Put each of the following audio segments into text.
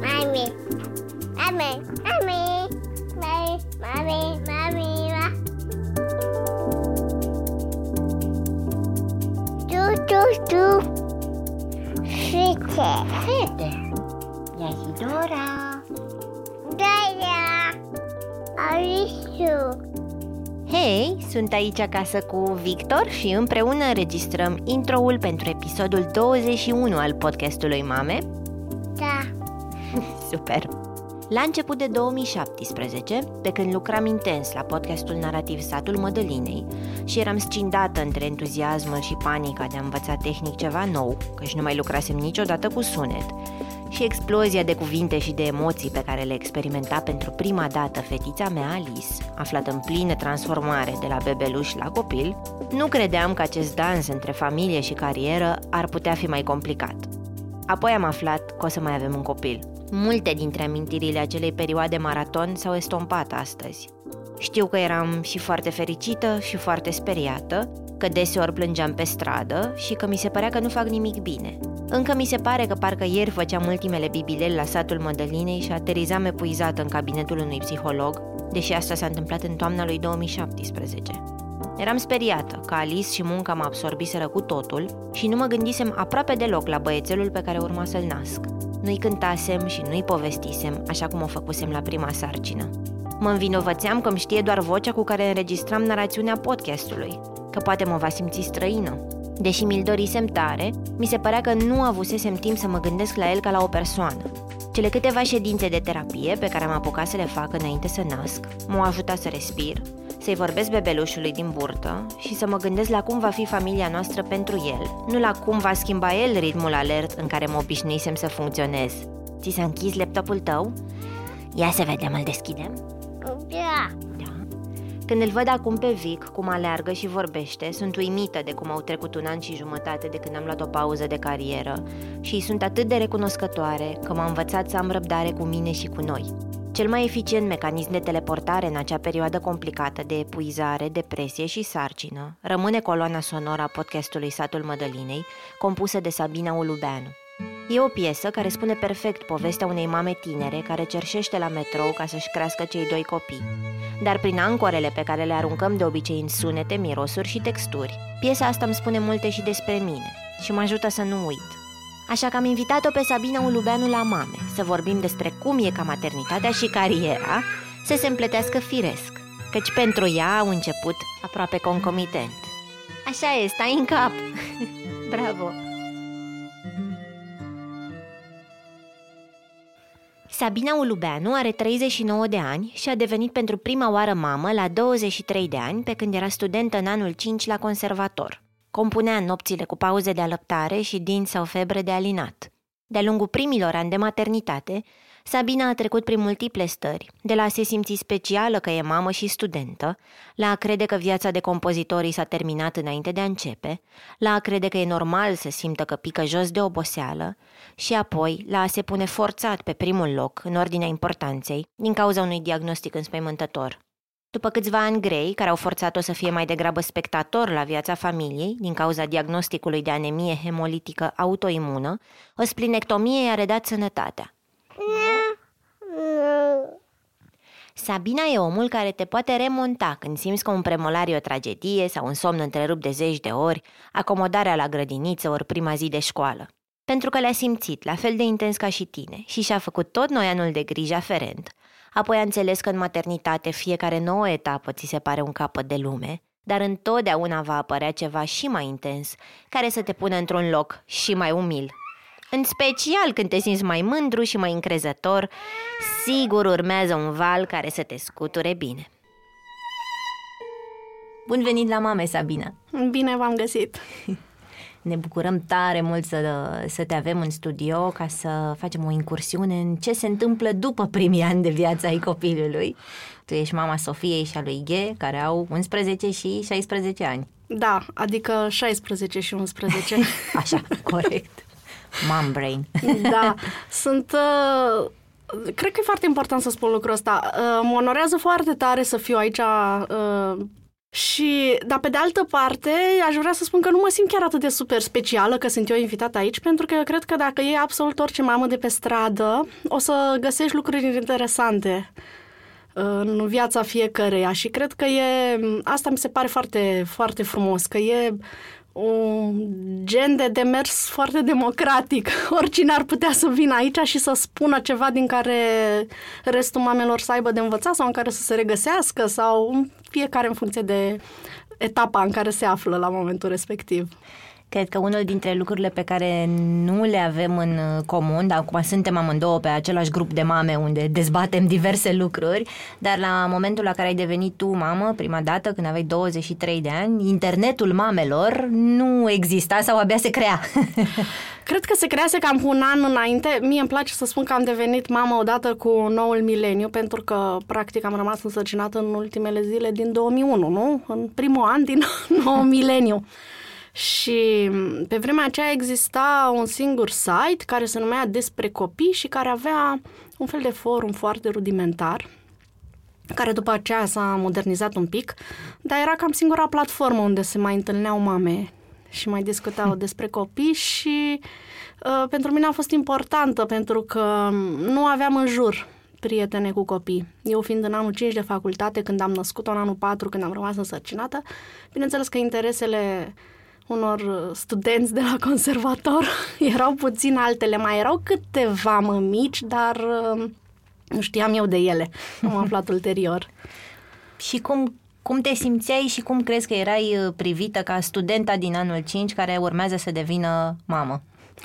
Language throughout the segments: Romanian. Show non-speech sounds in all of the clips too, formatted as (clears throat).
Mami, mami, mami, mami, mami, mami, ma. Tu, tu, tu. Fete. Fete, ia Dora. Da, Alisu. Hei, sunt aici acasă cu Victor și împreună înregistrăm introul pentru episodul 21 al podcastului Mame. Da. Super! La început de 2017, pe când lucram intens la podcastul narrativ Satul Mădălinei și eram scindată între entuziasmul și panica de a învăța tehnic ceva nou, căci nu mai lucrasem niciodată cu sunet, și explozia de cuvinte și de emoții pe care le experimenta pentru prima dată fetița mea Alice, aflată în plină transformare de la bebeluș la copil, nu credeam că acest dans între familie și carieră ar putea fi mai complicat. Apoi am aflat că o să mai avem un copil. Multe dintre amintirile acelei perioade maraton s-au estompat astăzi. Știu că eram și foarte fericită și foarte speriată, că deseori plângeam pe stradă și că mi se părea că nu fac nimic bine. Încă mi se pare că parcă ieri făceam ultimele bibileli la satul Mădălinei și aterizam epuizată în cabinetul unui psiholog, deși asta s-a întâmplat în toamna lui 2017. Eram speriată că Alice și munca mă absorbiseră cu totul și nu mă gândisem aproape deloc la băiețelul pe care urma să-l nasc. Nu-i cântasem și nu-i povestisem, așa cum o făcusem la prima sarcină. Mă învinovățeam că îmi știe doar vocea cu care înregistram narațiunea podcastului, că poate mă va simți străină. Deși mi-l dorisem tare, mi se părea că nu avusesem timp să mă gândesc la el ca la o persoană. Cele câteva ședințe de terapie pe care am apucat să le fac înainte să nasc m-au ajutat să respir, să-i vorbesc bebelușului din burtă și să mă gândesc la cum va fi familia noastră pentru el, nu la cum va schimba el ritmul alert în care mă obișnuisem să funcționez. Ți s-a închis laptopul tău? Ia să vedem, îl deschidem? Da. Da. Când îl văd acum pe Vic, cum aleargă și vorbește, sunt uimită de cum au trecut un an și jumătate de când am luat o pauză de carieră și sunt atât de recunoscătoare că m-a învățat să am răbdare cu mine și cu noi. Cel mai eficient mecanism de teleportare în acea perioadă complicată de epuizare, depresie și sarcină rămâne coloana sonoră a podcastului Satul Mădălinei, compusă de Sabina Ulubeanu. E o piesă care spune perfect povestea unei mame tinere care cerșește la metrou ca să-și crească cei doi copii. Dar prin ancorele pe care le aruncăm de obicei în sunete, mirosuri și texturi, piesa asta îmi spune multe și despre mine și mă ajută să nu uit. Așa că am invitat-o pe Sabina Ulubeanu la mame să vorbim despre cum e ca maternitatea și cariera să se împletească firesc, căci pentru ea au început aproape concomitent. Așa e, stai în cap! (laughs) Bravo! Sabina Ulubeanu are 39 de ani și a devenit pentru prima oară mamă la 23 de ani, pe când era studentă în anul 5 la conservator. Compunea nopțile cu pauze de alăptare și dinți sau febre de alinat. De-a lungul primilor ani de maternitate, Sabina a trecut prin multiple stări, de la a se simți specială că e mamă și studentă, la a crede că viața de compozitorii s-a terminat înainte de a începe, la a crede că e normal să simtă că pică jos de oboseală și apoi la a se pune forțat pe primul loc, în ordinea importanței, din cauza unui diagnostic înspăimântător. După câțiva ani grei, care au forțat-o să fie mai degrabă spectator la viața familiei, din cauza diagnosticului de anemie hemolitică autoimună, o splinectomie i-a redat sănătatea. Sabina e omul care te poate remonta când simți că un premolar e o tragedie sau un somn întrerupt de zeci de ori, acomodarea la grădiniță ori prima zi de școală. Pentru că le-a simțit la fel de intens ca și tine și și-a făcut tot noi anul de grijă aferent. Apoi a înțeles că în maternitate fiecare nouă etapă ți se pare un capăt de lume, dar întotdeauna va apărea ceva și mai intens, care să te pună într-un loc și mai umil în special când te simți mai mândru și mai încrezător, sigur urmează un val care să te scuture bine. Bun venit la mame, Sabina! Bine v-am găsit! (laughs) Ne bucurăm tare mult să, să te avem în studio ca să facem o incursiune în ce se întâmplă după primii ani de viață ai copilului. Tu ești mama Sofiei și a lui Ghe, care au 11 și 16 ani. Da, adică 16 și 11. (laughs) Așa, corect. Mom brain. (laughs) da, sunt... Uh, cred că e foarte important să spun lucrul ăsta. Uh, mă onorează foarte tare să fiu aici uh, și, dar pe de altă parte, aș vrea să spun că nu mă simt chiar atât de super specială că sunt eu invitată aici, pentru că eu cred că dacă e absolut orice mamă de pe stradă, o să găsești lucruri interesante în viața fiecăreia. Și cred că e, asta mi se pare foarte, foarte frumos, că e un gen de demers foarte democratic. (laughs) Oricine ar putea să vină aici și să spună ceva din care restul mamelor să aibă de învățat sau în care să se regăsească sau fiecare în funcție de etapa în care se află la momentul respectiv. Cred că unul dintre lucrurile pe care nu le avem în comun, dar acum suntem amândouă pe același grup de mame unde dezbatem diverse lucruri, dar la momentul la care ai devenit tu mamă, prima dată, când aveai 23 de ani, internetul mamelor nu exista sau abia se crea. (laughs) Cred că se crease cam cu un an înainte. Mie îmi place să spun că am devenit mamă odată cu noul mileniu, pentru că, practic, am rămas însărcinată în ultimele zile din 2001, nu? În primul an din (laughs) nou mileniu. Și pe vremea aceea exista un singur site care se numea Despre copii și care avea un fel de forum foarte rudimentar, care după aceea s-a modernizat un pic, dar era cam singura platformă unde se mai întâlneau mame și mai discutau despre copii și uh, pentru mine a fost importantă pentru că nu aveam în jur prietene cu copii. Eu fiind în anul 5 de facultate, când am născut-o în anul 4, când am rămas însărcinată, bineînțeles că interesele unor studenți de la conservator. (laughs) Erau puțin altele, mai erau câteva mămici, dar uh, nu știam eu de ele. Am (laughs) aflat ulterior. Și cum, cum te simțeai și cum crezi că erai uh, privită ca studenta din anul 5 care urmează să devină mamă?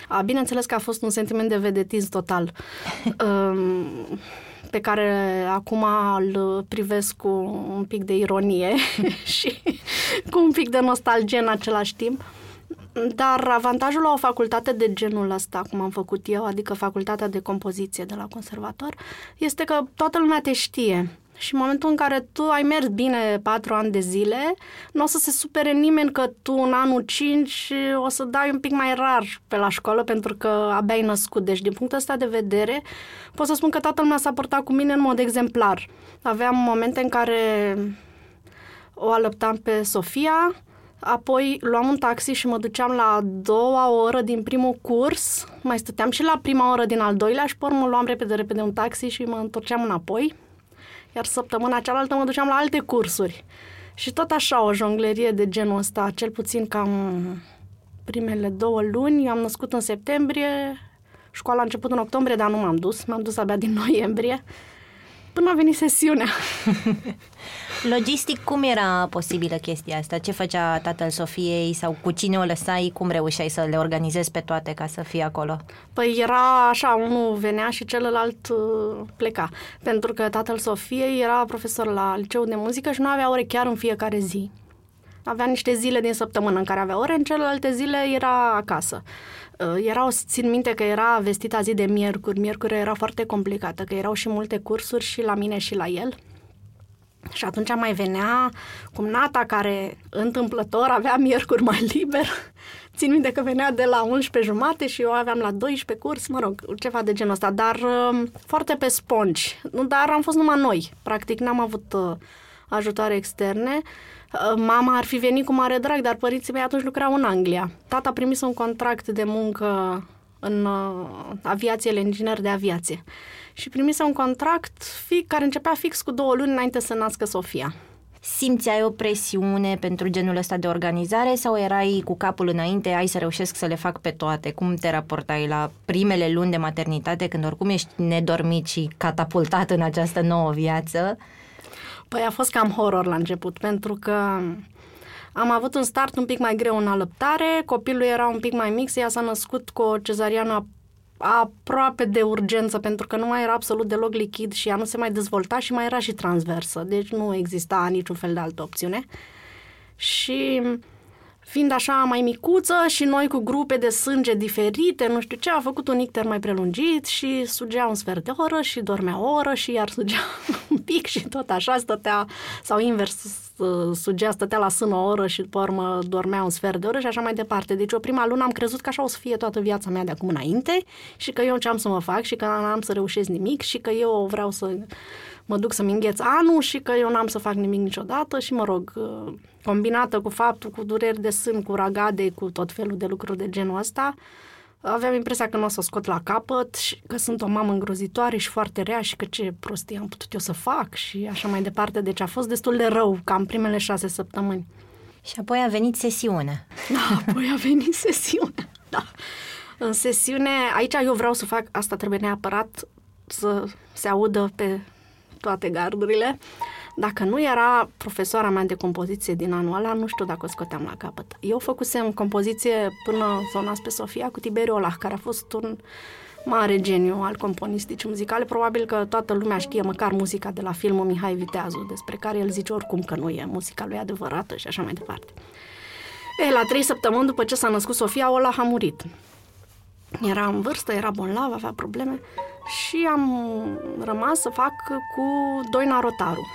A, bineînțeles că a fost un sentiment de vedetism total. (laughs) um, pe care acum îl privesc cu un pic de ironie (laughs) și cu un pic de nostalgie în același timp. Dar avantajul la o facultate de genul ăsta, cum am făcut eu, adică facultatea de compoziție de la conservator, este că toată lumea te știe. Și în momentul în care tu ai mers bine patru ani de zile, nu o să se supere nimeni că tu în anul 5 o să dai un pic mai rar pe la școală pentru că abia ai născut. Deci, din punctul ăsta de vedere, pot să spun că toată lumea s-a purtat cu mine în mod exemplar. Aveam momente în care o alăptam pe Sofia, Apoi luam un taxi și mă duceam la a doua oră din primul curs, mai stăteam și la prima oră din al doilea și pe urmă luam repede, repede un taxi și mă întorceam înapoi iar săptămâna cealaltă mă duceam la alte cursuri. Și tot așa o jonglerie de genul ăsta, cel puțin cam primele două luni. Eu am născut în septembrie, școala a început în octombrie, dar nu m-am dus, m-am dus abia din noiembrie, până a venit sesiunea. (laughs) Logistic, cum era posibilă chestia asta? Ce făcea tatăl Sofiei sau cu cine o lăsai? Cum reușeai să le organizezi pe toate ca să fie acolo? Păi era așa, unul venea și celălalt uh, pleca. Pentru că tatăl Sofiei era profesor la liceu de muzică și nu avea ore chiar în fiecare zi. Avea niște zile din săptămână în care avea ore, în celelalte zile era acasă. Uh, erau, țin minte că era vestita zi de miercuri, miercuri era foarte complicată, că erau și multe cursuri și la mine și la el. Și atunci mai venea cum Nata, care întâmplător avea miercuri mai liber. (laughs) Țin minte că venea de la 11 jumate și eu aveam la 12 curs, mă rog, ceva de genul ăsta, dar uh, foarte pe spongi. Dar am fost numai noi, practic n-am avut uh, ajutoare externe. Uh, mama ar fi venit cu mare drag, dar părinții mei atunci lucrau în Anglia. Tata primis un contract de muncă în aviație, inginer de aviație și primise un contract fix, care începea fix cu două luni înainte să nască Sofia. Simțeai o presiune pentru genul ăsta de organizare sau erai cu capul înainte, ai să reușesc să le fac pe toate? Cum te raportai la primele luni de maternitate, când oricum ești nedormit și catapultat în această nouă viață? Păi a fost cam horror la început, pentru că am avut un start un pic mai greu în alăptare, copilul era un pic mai mic, ea s-a născut cu o cezariană aproape de urgență, pentru că nu mai era absolut deloc lichid și ea nu se mai dezvolta și mai era și transversă, deci nu exista niciun fel de altă opțiune. Și fiind așa mai micuță și noi cu grupe de sânge diferite, nu știu ce, a făcut un icter mai prelungit și sugea un sfert de oră și dormea o oră și iar sugea (laughs) un pic și tot așa stătea, sau invers, sugea, stătea la sân o oră și după urmă dormea un sfert de oră și așa mai departe. Deci o prima lună am crezut că așa o să fie toată viața mea de acum înainte și că eu ce am să mă fac și că n-am să reușesc nimic și că eu vreau să mă duc să-mi îngheț anul și că eu n-am să fac nimic niciodată și, mă rog, uh, combinată cu faptul, cu dureri de sân, cu ragade, cu tot felul de lucruri de genul ăsta, aveam impresia că nu o să o scot la capăt și că sunt o mamă îngrozitoare și foarte rea și că ce prostie am putut eu să fac și așa mai departe. Deci a fost destul de rău, cam primele șase săptămâni. Și apoi a venit sesiunea. Da, apoi a venit sesiunea, da. În sesiune, aici eu vreau să fac, asta trebuie neapărat să se audă pe toate gardurile. Dacă nu era profesoara mea de compoziție din anul ăla, nu știu dacă o scoteam la capăt. Eu făcusem compoziție până zona pe Sofia cu Tiberiu Olah, care a fost un mare geniu al componisticii muzicale. Probabil că toată lumea știe măcar muzica de la filmul Mihai Viteazu, despre care el zice oricum că nu e muzica lui adevărată și așa mai departe. E, la trei săptămâni după ce s-a născut Sofia, Olah a murit. Era în vârstă, era bolnav, avea probleme și am rămas să fac cu Doina Rotaru,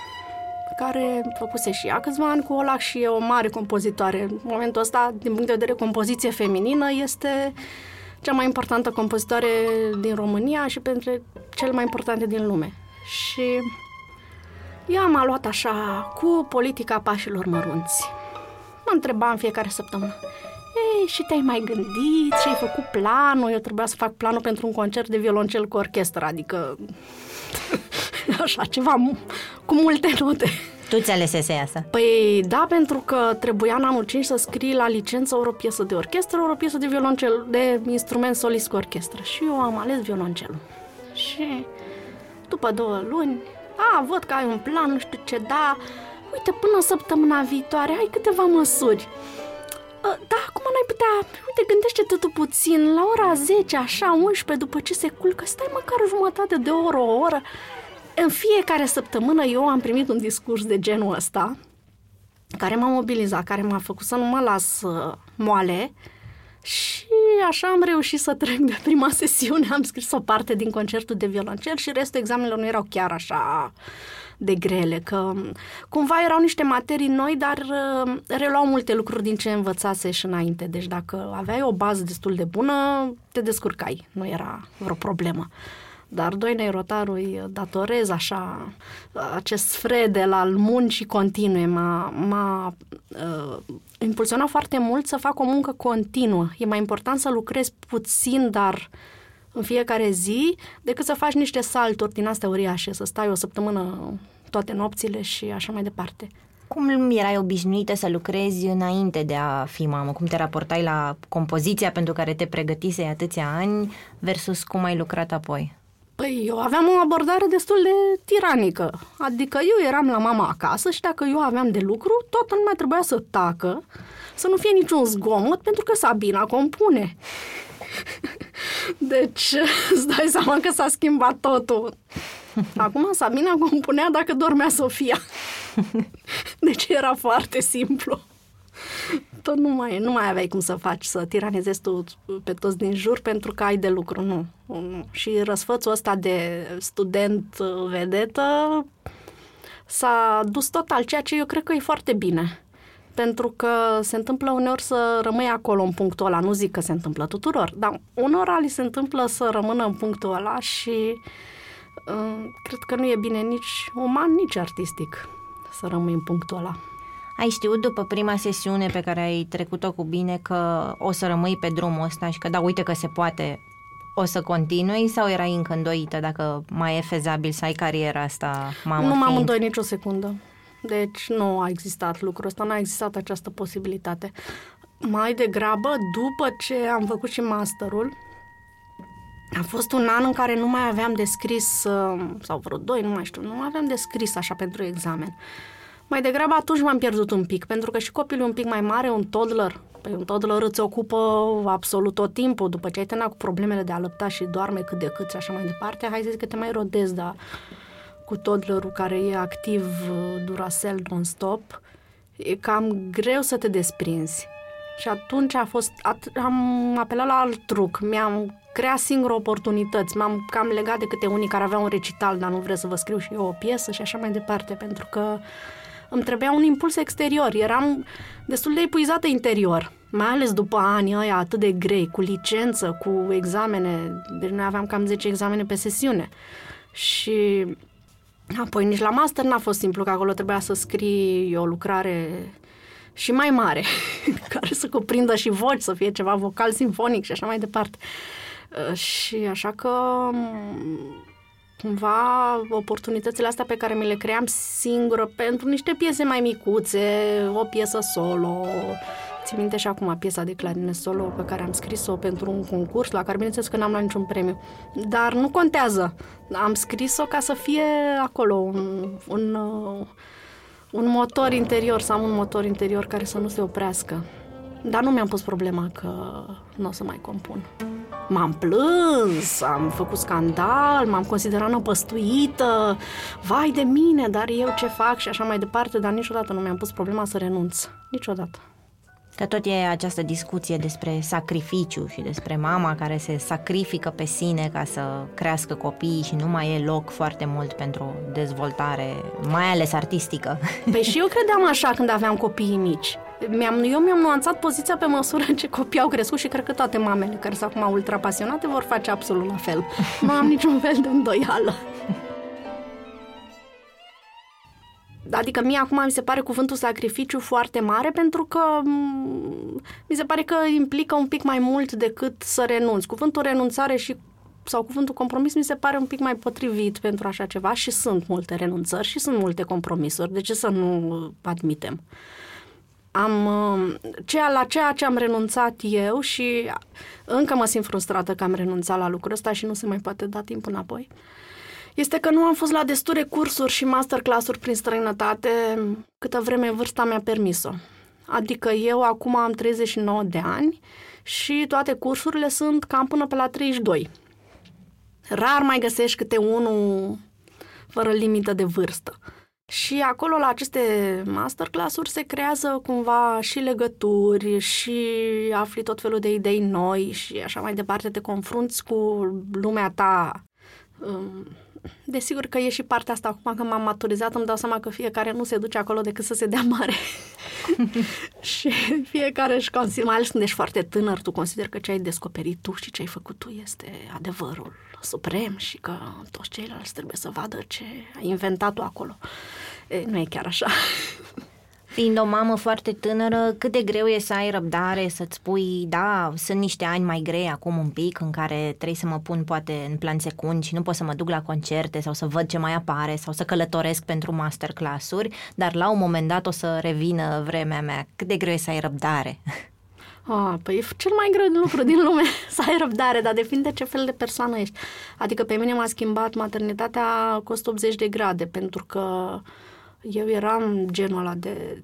care făcuse și ea câțiva ani cu Olac și e o mare compozitoare. În momentul ăsta, din punct de vedere compoziție feminină, este cea mai importantă compozitoare din România și pentru cele mai importante din lume. Și ea m-a luat așa cu politica pașilor mărunți. Mă întreba în fiecare săptămână. Ei, și te-ai mai gândit și ai făcut planul? Eu trebuia să fac planul pentru un concert de violoncel cu orchestră, adică (laughs) așa, ceva cu multe note. Tu ți alesese asta? Păi da, pentru că trebuia în anul 5 să scrii la licență o piesă de orchestră, o piesă de violoncel, de instrument solist cu orchestră. Și eu am ales violoncelul. Și după două luni, a, văd că ai un plan, nu știu ce, da, uite, până săptămâna viitoare ai câteva măsuri. Ă, da, acum n-ai putea... Uite, gândește-te tu puțin, la ora 10, așa, 11, după ce se culcă, stai măcar jumătate de oră, o oră. În fiecare săptămână eu am primit un discurs de genul ăsta, care m-a mobilizat, care m-a făcut să nu mă las uh, moale și așa am reușit să trec de prima (laughs) sesiune, am scris o parte din concertul de violoncel și restul examenelor nu erau chiar așa de grele, că cumva erau niște materii noi, dar uh, reluau multe lucruri din ce învățase și înainte. Deci dacă aveai o bază destul de bună, te descurcai, nu era vreo problemă. Dar Doinei Rotaru îi datorez așa acest fredel al muncii continue. M-a, m-a uh, impulsionat foarte mult să fac o muncă continuă. E mai important să lucrezi puțin, dar în fiecare zi, decât să faci niște salturi din astea uriașe, să stai o săptămână toate nopțile și așa mai departe. Cum erai obișnuită să lucrezi înainte de a fi mamă? Cum te raportai la compoziția pentru care te pregătise atâția ani versus cum ai lucrat apoi? Păi eu aveam o abordare destul de tiranică. Adică eu eram la mama acasă și dacă eu aveam de lucru, toată lumea trebuia să tacă, să nu fie niciun zgomot, pentru că Sabina compune. (laughs) Deci, îți dai seama că s-a schimbat totul. Acum Sabina compunea dacă dormea Sofia. (laughs) Deci era foarte simplu. Tot nu mai, nu mai aveai cum să faci, să tiranizezi tu pe toți din jur pentru că ai de lucru, nu. nu. Și răsfățul ăsta de student vedetă s-a dus total, ceea ce eu cred că e foarte bine pentru că se întâmplă uneori să rămâi acolo în punctul ăla. Nu zic că se întâmplă tuturor, dar unora li se întâmplă să rămână în punctul ăla și uh, cred că nu e bine nici uman, nici artistic să rămâi în punctul ăla. Ai știut după prima sesiune pe care ai trecut-o cu bine că o să rămâi pe drumul ăsta și că da, uite că se poate, o să continui sau erai încă îndoită dacă mai e fezabil să ai cariera asta mamă Nu m-am îndoit nicio secundă. Deci nu a existat lucrul ăsta, nu a existat această posibilitate. Mai degrabă, după ce am făcut și masterul, a fost un an în care nu mai aveam de scris, uh, sau vreo doi, nu mai știu, nu mai aveam de scris așa pentru examen. Mai degrabă atunci m-am pierdut un pic, pentru că și copilul un pic mai mare, un toddler, păi un toddler îți ocupă absolut tot timpul, după ce ai terminat cu problemele de a lăpta și doarme cât de cât și așa mai departe, hai să zic că te mai rodezi, dar cu toddlerul care e activ uh, durasel non-stop, e cam greu să te desprinzi. Și atunci a fost, at- am apelat la alt truc, mi-am creat singur oportunități, m-am cam legat de câte unii care aveau un recital, dar nu vreau să vă scriu și eu o piesă și așa mai departe, pentru că îmi trebuia un impuls exterior. Eram destul de epuizată interior, mai ales după ani ăia atât de grei, cu licență, cu examene. Deci noi aveam cam 10 examene pe sesiune. Și apoi nici la master n-a fost simplu, că acolo trebuia să scrii o lucrare și mai mare, (laughs) care să cuprindă și voci, să fie ceva vocal simfonic și așa mai departe. Uh, Și așa că m, cumva oportunitățile astea pe care mi le cream singură pentru niște piese mai micuțe, o piesă solo, țin minte și acum piesa de clarinet solo pe care am scris-o pentru un concurs la care bineînțeles că n-am luat niciun premiu. Dar nu contează. Am scris-o ca să fie acolo un, un, uh, un motor interior, să am un motor interior care să nu se oprească. Dar nu mi-am pus problema că nu o să mai compun. M-am plâns, am făcut scandal, m-am considerat năpăstuită, vai de mine, dar eu ce fac și așa mai departe, dar niciodată nu mi-am pus problema să renunț. Niciodată. Că tot e această discuție despre sacrificiu și despre mama care se sacrifică pe sine ca să crească copiii și nu mai e loc foarte mult pentru dezvoltare, mai ales artistică. (laughs) Păi și eu credeam așa când aveam copiii mici. Mi-am, eu mi-am nuanțat poziția pe măsură ce copiii au crescut și cred că toate mamele care sunt acum ultra pasionate vor face absolut la fel. Nu am niciun fel de îndoială. Adică mie acum mi se pare cuvântul sacrificiu foarte mare pentru că m, mi se pare că implică un pic mai mult decât să renunți. Cuvântul renunțare și sau cuvântul compromis mi se pare un pic mai potrivit pentru așa ceva și sunt multe renunțări și sunt multe compromisuri. De ce să nu admitem? Am, uh, ceea, la ceea ce am renunțat eu și încă mă simt frustrată că am renunțat la lucrul ăsta și nu se mai poate da timp înapoi, este că nu am fost la destule cursuri și masterclass-uri prin străinătate câtă vreme vârsta mi-a permis-o. Adică eu acum am 39 de ani și toate cursurile sunt cam până pe la 32. Rar mai găsești câte unul fără limită de vârstă. Și acolo, la aceste masterclass-uri, se creează cumva și legături și afli tot felul de idei noi și așa mai departe, te confrunți cu lumea ta. Um, Desigur că e și partea asta, acum că m-am maturizat, îmi dau seama că fiecare nu se duce acolo decât să se dea mare. (laughs) și fiecare își consider, mai ales când ești foarte tânăr, tu consideri că ce ai descoperit tu și ce ai făcut tu este adevărul suprem și că toți ceilalți trebuie să vadă ce ai inventat tu acolo. E, nu e chiar așa. (laughs) Fiind o mamă foarte tânără, cât de greu e să ai răbdare, să-ți spui, da, sunt niște ani mai grei acum un pic în care trebuie să mă pun poate în plan secund și nu pot să mă duc la concerte sau să văd ce mai apare sau să călătoresc pentru masterclass-uri, dar la un moment dat o să revină vremea mea. Cât de greu e să ai răbdare? (laughs) Ah, păi e cel mai greu lucru din lume (laughs) să ai răbdare, dar depinde ce fel de persoană ești. Adică pe mine m-a schimbat maternitatea cu 180 de grade, pentru că eu eram genul ăla de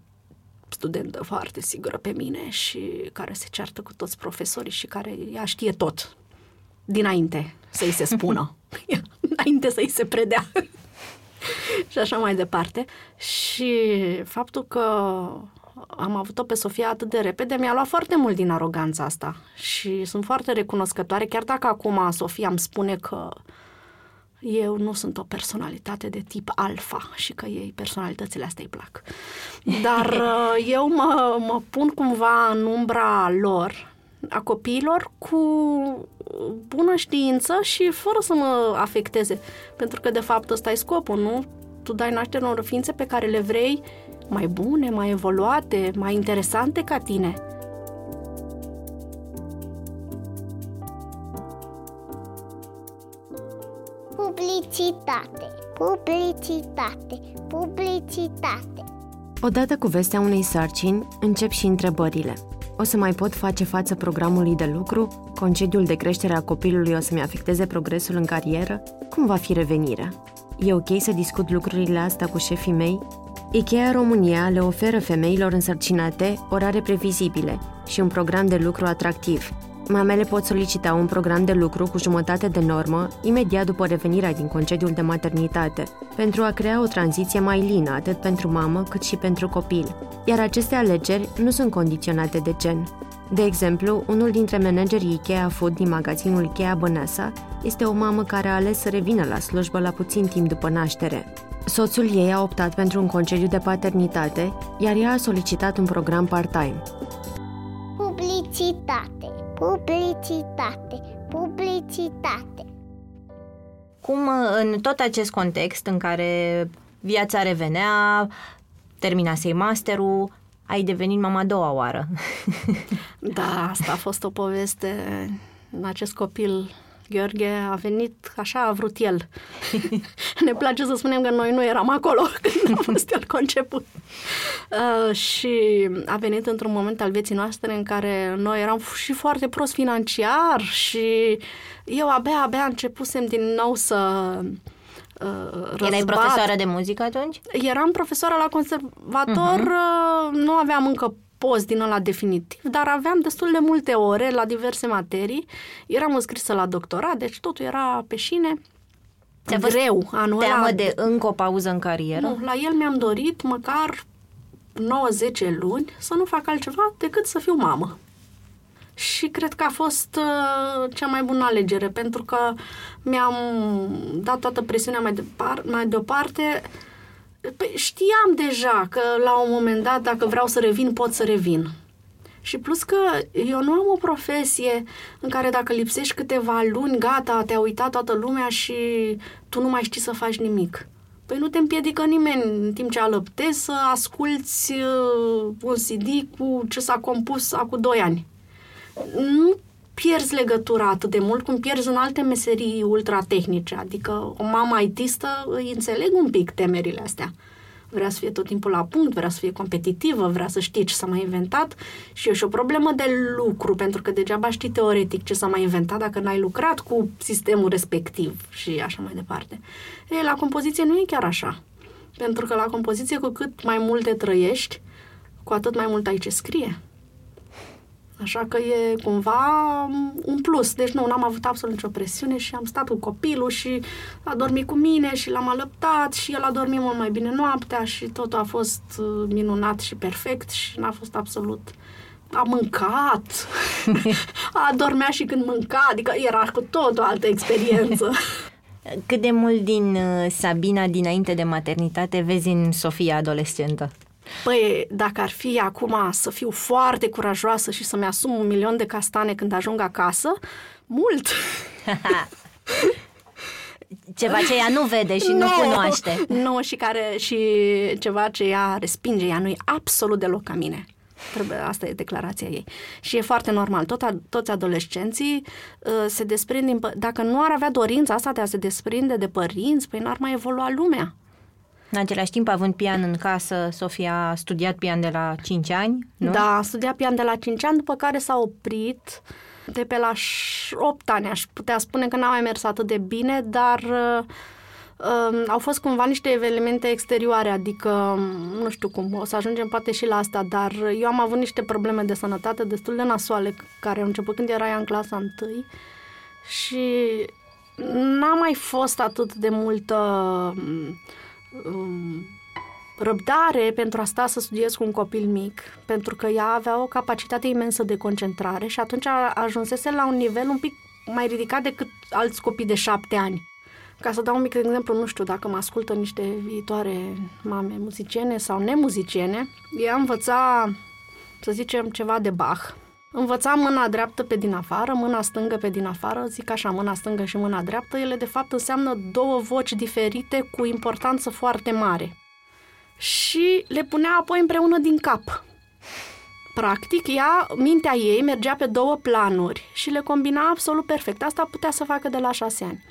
studentă foarte sigură pe mine și care se ceartă cu toți profesorii și care ea știe tot. Dinainte să-i se spună, (laughs) înainte să-i se predea. (laughs) Și așa mai departe. Și faptul că am avut-o pe Sofia atât de repede, mi-a luat foarte mult din aroganța asta. Și sunt foarte recunoscătoare, chiar dacă acum Sofia îmi spune că eu nu sunt o personalitate de tip alfa și că ei personalitățile astea îi plac. (laughs) Dar uh, eu mă, mă pun cumva în umbra lor, a copiilor, cu bună știință și fără să mă afecteze. Pentru că, de fapt, ăsta e scopul, nu? Tu dai naștere unor ființe pe care le vrei mai bune, mai evoluate, mai interesante ca tine. Publicitate, publicitate, publicitate. Odată cu vestea unei sarcini, încep și întrebările. O să mai pot face față programului de lucru? Concediul de creștere a copilului o să-mi afecteze progresul în carieră? Cum va fi revenirea? E ok să discut lucrurile astea cu șefii mei? IKEA România le oferă femeilor însărcinate orare previzibile și un program de lucru atractiv. Mamele pot solicita un program de lucru cu jumătate de normă imediat după revenirea din concediul de maternitate, pentru a crea o tranziție mai lină atât pentru mamă cât și pentru copil. Iar aceste alegeri nu sunt condiționate de gen. De exemplu, unul dintre managerii Ikea Food din magazinul Ikea Băneasa este o mamă care a ales să revină la slujbă la puțin timp după naștere. Soțul ei a optat pentru un concediu de paternitate, iar ea a solicitat un program part-time. Publicitate, publicitate, publicitate. Cum în tot acest context în care viața revenea, terminasei masterul, ai devenit mama a doua oară. Da, asta a fost o poveste. Acest copil, Gheorghe, a venit așa a vrut el. (laughs) ne place să spunem că noi nu eram acolo (laughs) când a fost el conceput. Uh, și a venit într-un moment al vieții noastre în care noi eram și foarte prost financiar și eu abia, abia începusem din nou să uh, Erai răzbat. profesoară de muzică atunci? Eram profesoară la conservator, uh-huh. nu aveam încă post din ăla definitiv, dar aveam destul de multe ore la diverse materii. Eram înscrisă la doctorat, deci totul era pe șine. Ți-a fost greu anul Teamă ăla. de încă o pauză în carieră? Nu, la el mi-am dorit măcar 9-10 luni să nu fac altceva decât să fiu mamă. Și cred că a fost uh, cea mai bună alegere, pentru că mi-am dat toată presiunea mai, depar- mai deoparte. Păi, știam deja că la un moment dat, dacă vreau să revin, pot să revin. Și plus că eu nu am o profesie în care dacă lipsești câteva luni, gata, te-a uitat toată lumea și tu nu mai știi să faci nimic. Păi nu te împiedică nimeni în timp ce alăptezi să asculți uh, un CD cu ce s-a compus acum 2 ani. Nu pierzi legătura atât de mult cum pierzi în alte meserii ultratehnice. Adică o mamă itistă îi înțeleg un pic temerile astea. Vrea să fie tot timpul la punct, vrea să fie competitivă, vrea să știe ce s-a mai inventat și e și o problemă de lucru, pentru că degeaba știi teoretic ce s-a mai inventat dacă n-ai lucrat cu sistemul respectiv și așa mai departe. E, la compoziție nu e chiar așa. Pentru că la compoziție, cu cât mai multe trăiești, cu atât mai mult ai ce scrie. Așa că e cumva un plus. Deci nu, n-am avut absolut nicio presiune și am stat cu copilul și a dormit cu mine și l-am alăptat și el a dormit mult mai bine noaptea și totul a fost uh, minunat și perfect și n-a fost absolut a mâncat, (laughs) a dormea și când mânca, adică era cu tot o altă experiență. (laughs) (laughs) Cât de mult din uh, Sabina dinainte de maternitate vezi în Sofia adolescentă? Păi, dacă ar fi acum să fiu foarte curajoasă și să-mi asum un milion de castane când ajung acasă, mult. (laughs) Ceva ce ea nu vede și nu (laughs) cunoaște. Nu, și care și ceva ce ea respinge, ea nu e absolut deloc ca mine. Trebuie, asta e declarația ei. Și e foarte normal. Tot, a- toți adolescenții uh, se desprind din... pă- Dacă nu ar avea dorința asta de a se desprinde de părinți, păi n-ar mai evolua lumea. În același timp, având pian în casă, Sofia a studiat pian de la 5 ani, nu? Da, a studiat pian de la 5 ani, după care s-a oprit de pe la 8 ani. Aș putea spune că n-a mai mers atât de bine, dar uh, uh, au fost cumva niște evenimente exterioare, adică um, nu știu cum, o să ajungem poate și la asta, dar eu am avut niște probleme de sănătate destul de nasoale care au început când era ea în clasa 1 și n-a mai fost atât de multă um, răbdare pentru a sta să studiez cu un copil mic, pentru că ea avea o capacitate imensă de concentrare și atunci a- ajunsese la un nivel un pic mai ridicat decât alți copii de șapte ani. Ca să dau un mic exemplu, nu știu dacă mă ascultă niște viitoare mame muziciene sau nemuziciene, ea învăța, să zicem, ceva de Bach. Învăța mâna dreaptă pe din afară, mâna stângă pe din afară, zic așa, mâna stângă și mâna dreaptă, ele de fapt înseamnă două voci diferite cu importanță foarte mare și le punea apoi împreună din cap. Practic, ea, mintea ei mergea pe două planuri și le combina absolut perfect. Asta putea să facă de la șase ani.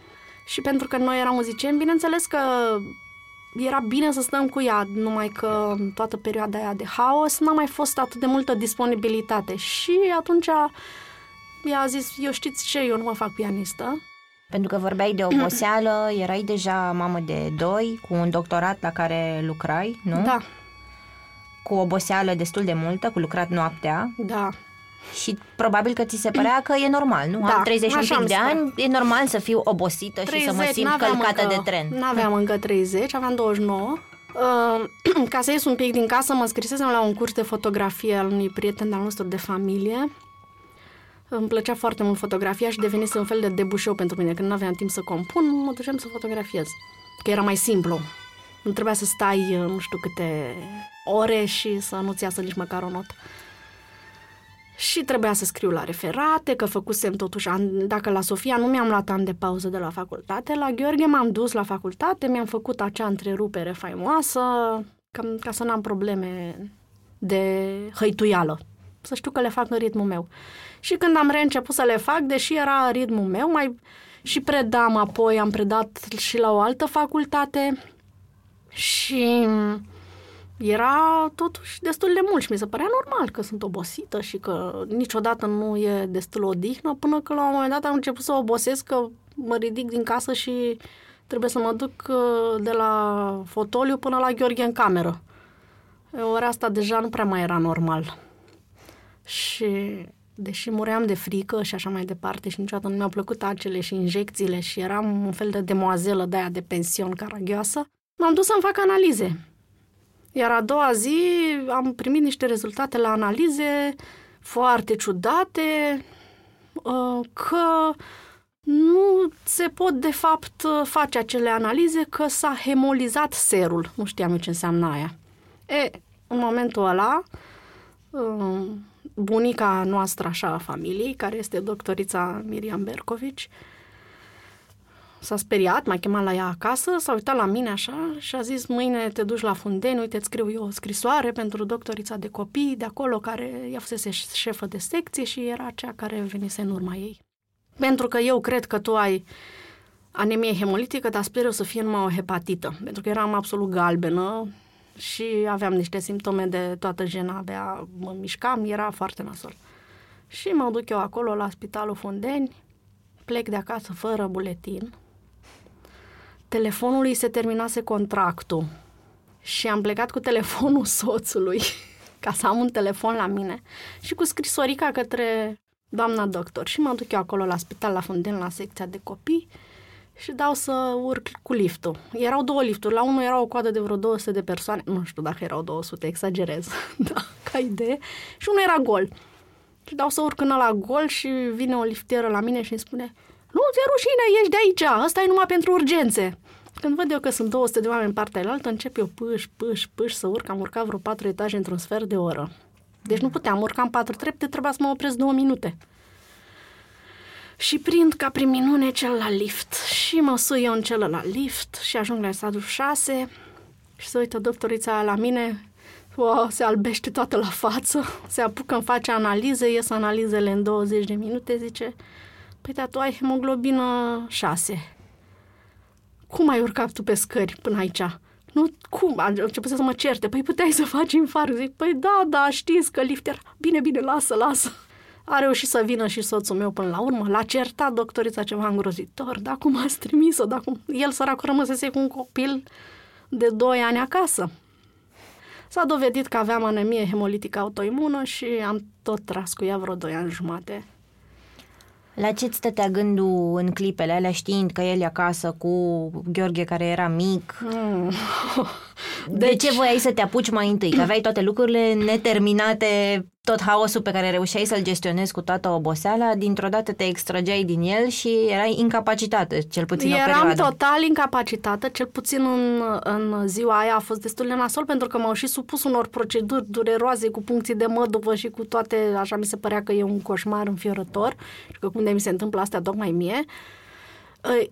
Și pentru că noi eram muzicieni, bineînțeles că era bine să stăm cu ea, numai că în toată perioada aia de haos n-a mai fost atât de multă disponibilitate. Și atunci ea a zis, eu știți ce, eu nu mă fac pianistă, Pentru că vorbeai de oboseală, (clears throat) erai deja mamă de doi, cu un doctorat la care lucrai, nu? Da, Cu oboseală destul de multă, cu lucrat noaptea. da. Și probabil că ți se părea că e normal, nu? Da, Am 31 așa îmi de spune. ani, e normal să fiu obosită și să mă simt n-aveam călcată încă, de tren. N-aveam încă 30, aveam 29. Uh, (clears throat) ca să ies un pic din casă, mă scrisesem la un curs de fotografie al unui prieten de-al nostru de familie. Îmi plăcea foarte mult fotografia și devenise un fel de debușeu pentru mine. Când nu aveam timp să compun, mă duceam să fotografiez. Că era mai simplu. Nu trebuia să stai uh, nu știu câte ore și să nu-ți iasă nici măcar o notă. Și trebuia să scriu la referate, că făcusem totuși, an, dacă la Sofia nu mi-am luat an de pauză de la facultate, la Gheorghe m-am dus la facultate, mi-am făcut acea întrerupere faimoasă, ca, ca să n-am probleme de hăituială. Să știu că le fac în ritmul meu. Și când am reînceput să le fac, deși era ritmul meu, mai și predam apoi, am predat și la o altă facultate și era totuși destul de mult și mi se părea normal că sunt obosită și că niciodată nu e destul odihnă, până că la un moment dat am început să obosesc că mă ridic din casă și trebuie să mă duc uh, de la fotoliu până la Gheorghe în cameră. Ora asta deja nu prea mai era normal. Și deși muream de frică și așa mai departe și niciodată nu mi-au plăcut acele și injecțiile și eram un fel de demoazelă de aia de pension caragioasă, m-am dus să-mi fac analize. Iar a doua zi am primit niște rezultate la analize foarte ciudate, uh, că nu se pot, de fapt, face acele analize că s-a hemolizat serul. Nu știam eu ce înseamnă aia. E, în momentul ăla, uh, bunica noastră așa a familiei, care este doctorița Miriam Bercovici, s-a speriat, m-a chemat la ea acasă, s-a uitat la mine așa și a zis mâine te duci la Fundeni, uite, îți scriu eu o scrisoare pentru doctorița de copii de acolo, care ea fusese șefă de secție și era cea care venise în urma ei. Pentru că eu cred că tu ai anemie hemolitică, dar sper eu să fie numai o hepatită, pentru că eram absolut galbenă și aveam niște simptome de toată jena, abia mă mișcam, era foarte nasol. Și mă duc eu acolo la Spitalul Fundeni, plec de acasă fără buletin, telefonului se terminase contractul și am plecat cu telefonul (laughs) soțului ca să am un telefon la mine și cu scrisorica către doamna doctor și mă duc eu acolo la spital la Fundeni, la secția de copii și dau să urc cu liftul. Erau două lifturi, la unul era o coadă de vreo 200 de persoane, nu știu dacă erau 200, exagerez, (laughs) da, ca idee, și unul era gol. Și dau să urc în ăla gol și vine o liftieră la mine și îmi spune nu ți-e rușine, ești de aici, ăsta e numai pentru urgențe. Când văd eu că sunt 200 de oameni în partea altă, încep eu pâș, pâș, pâș să urc. Am urcat vreo patru etaje într-un sfert de oră. Deci nu puteam, urcam patru trepte, trebuia să mă opresc două minute. Și prind ca prin minune celălalt lift. Și mă sui eu în celălalt lift și ajung la stadiul 6 și se uită doctorița la mine, wow, se albește toată la față, se apucă, îmi face analize, ies analizele în 20 de minute, zice, păi da, tu ai hemoglobină 6. Cum ai urcat tu pe scări până aici? Nu, cum? A început să mă certe. Păi puteai să faci infarct. Zic, păi da, da, știți că lifter... Bine, bine, lasă, lasă. A reușit să vină și soțul meu până la urmă. L-a certat doctorița ceva îngrozitor. Da, cum ați trimis-o? Da, cum... El săracul rămăsese cu un copil de 2 ani acasă. S-a dovedit că aveam anemie hemolitică autoimună și am tot tras cu ea vreo 2 ani jumate. La ce-ți stătea gândul în clipele alea știind că el e acasă cu Gheorghe care era mic? Mm. (laughs) De Deci- ce voiai să te apuci mai întâi? Că aveai toate lucrurile neterminate, tot haosul pe care reușeai să-l gestionezi cu toată oboseala, dintr-o dată te extrageai din el și erai incapacitată, cel puțin o Eram perioadă. total incapacitată, cel puțin în, în ziua aia a fost destul de nasol pentru că m-au și supus unor proceduri dureroase cu puncții de măduvă și cu toate, așa mi se părea că e un coșmar înfiorător și că cum de mi se întâmplă astea tocmai mie.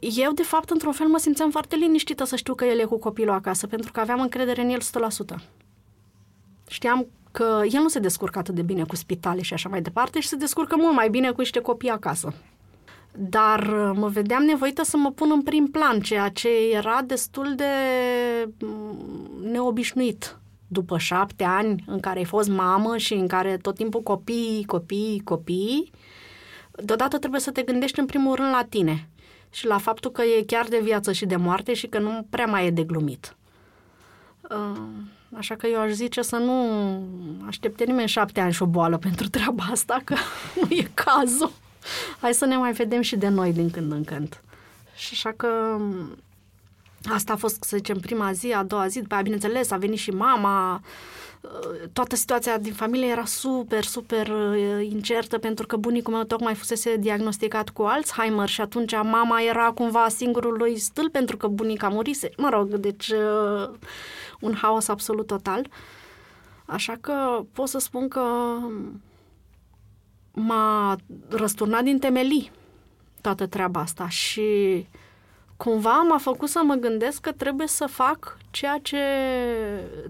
Eu, de fapt, într-un fel mă simțeam foarte liniștită să știu că el e cu copilul acasă, pentru că aveam încredere în el 100%. Știam că el nu se descurcă atât de bine cu spitale și așa mai departe și se descurcă mult mai bine cu niște copii acasă. Dar uh, mă vedeam nevoită să mă pun în prim plan, ceea ce era destul de mm, neobișnuit. După șapte ani în care ai fost mamă și în care tot timpul copii, copii, copii, deodată trebuie să te gândești în primul rând la tine și la faptul că e chiar de viață și de moarte și că nu prea mai e de glumit. Uh, Așa că eu aș zice să nu aștepte nimeni șapte ani și o boală (laughs) pentru treaba asta, că (laughs) nu e cazul. Hai să ne mai vedem și de noi din când în când. Și așa că asta a fost, să zicem, prima zi, a doua zi, după aia, bineînțeles, a venit și mama, toată situația din familie era super, super uh, incertă pentru că bunicul meu tocmai fusese diagnosticat cu Alzheimer și atunci mama era cumva singurul lui stâl pentru că bunica murise. Mă rog, deci uh, un haos absolut total. Așa că pot să spun că m-a răsturnat din temelii toată treaba asta și cumva m-a făcut să mă gândesc că trebuie să fac ceea ce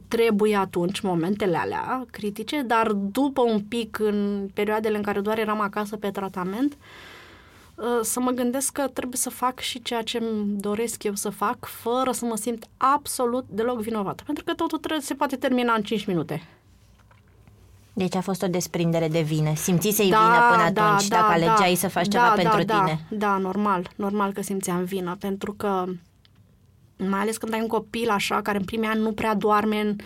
trebuie atunci, momentele alea critice, dar după un pic, în perioadele în care doar eram acasă pe tratament, uh, să mă gândesc că trebuie să fac și ceea ce îmi doresc eu să fac, fără să mă simt absolut deloc vinovată. Pentru că totul trebuie, se poate termina în 5 minute. Deci a fost o desprindere de vină. Simțisei Da, vină până da, atunci, da, dacă da. alegeai să faci da, ceva da, pentru da, tine. Da, normal, normal că simțeam vină, pentru că mai ales când ai un copil așa, care în primii ani nu prea doarme,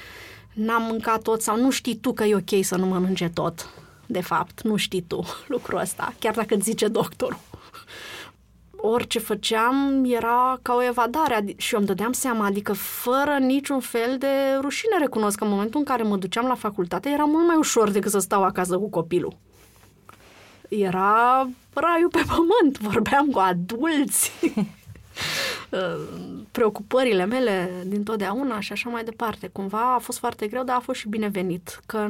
n-am mâncat tot sau nu știi tu că e ok să nu mănânce tot. De fapt, nu știi tu lucrul ăsta, chiar dacă îți zice doctorul. Orice făceam era ca o evadare adi- și eu îmi dădeam seama, adică fără niciun fel de rușine recunosc că în momentul în care mă duceam la facultate era mult mai ușor decât să stau acasă cu copilul era raiul pe pământ, vorbeam cu adulți, (laughs) preocupările mele din totdeauna și așa mai departe. Cumva a fost foarte greu, dar a fost și binevenit, că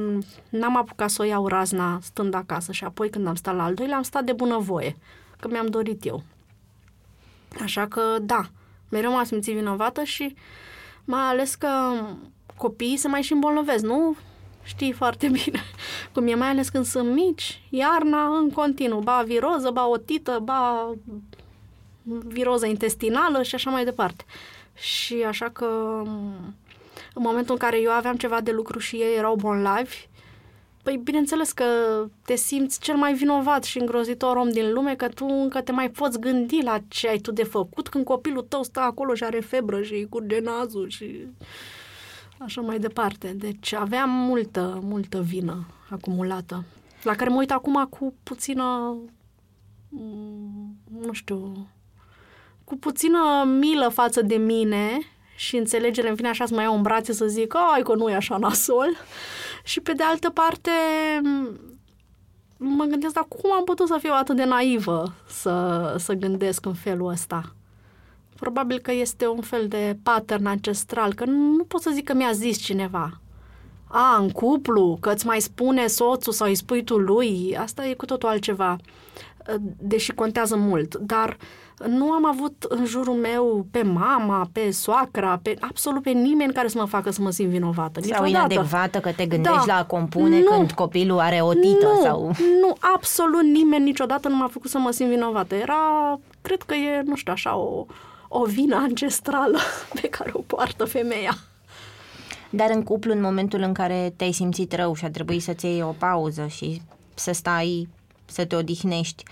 n-am apucat să o iau razna stând acasă și apoi când am stat la al doilea am stat de bunăvoie, că mi-am dorit eu. Așa că, da, mereu m-am simțit vinovată și mai ales că copiii se mai și îmbolnăvesc, nu? Știi foarte (laughs) bine cum e, mai ales când sunt mici, iarna în continuu, ba viroză, ba otită, ba viroză intestinală și așa mai departe. Și așa că în momentul în care eu aveam ceva de lucru și ei erau bolnavi, Păi, bineînțeles că te simți cel mai vinovat și îngrozitor om din lume, că tu încă te mai poți gândi la ce ai tu de făcut când copilul tău stă acolo și are febră și îi curge nazul și așa mai departe. Deci aveam multă, multă vină acumulată, la care mă uit acum cu puțină, mm, nu știu, cu puțină milă față de mine și înțelegere, în fine, așa să mă iau în brațe să zic, ai că nu e așa nasol. Și pe de altă parte, mă gândesc, dar cum am putut să fiu atât de naivă să, să gândesc în felul ăsta? Probabil că este un fel de pattern ancestral, că nu, nu pot să zic că mi-a zis cineva. A, în cuplu, că îți mai spune soțul sau îi spui tu lui, asta e cu totul altceva, deși contează mult, dar nu am avut în jurul meu pe mama, pe soacra, pe absolut pe nimeni care să mă facă să mă simt vinovată. Sau niciodată. inadecvată că te gândești Da. la a compune Nu. când copilul are o tită nu, sau... Nu, absolut nimeni niciodată nu m-a făcut să mă simt vinovată. Era, cred că e, nu știu, așa, o, o vină ancestrală (laughs) pe care o poartă femeia. Dar în cuplu, în momentul în care te-ai simțit rău și a trebuit să-ți iei o pauză și să stai, să te odihnești,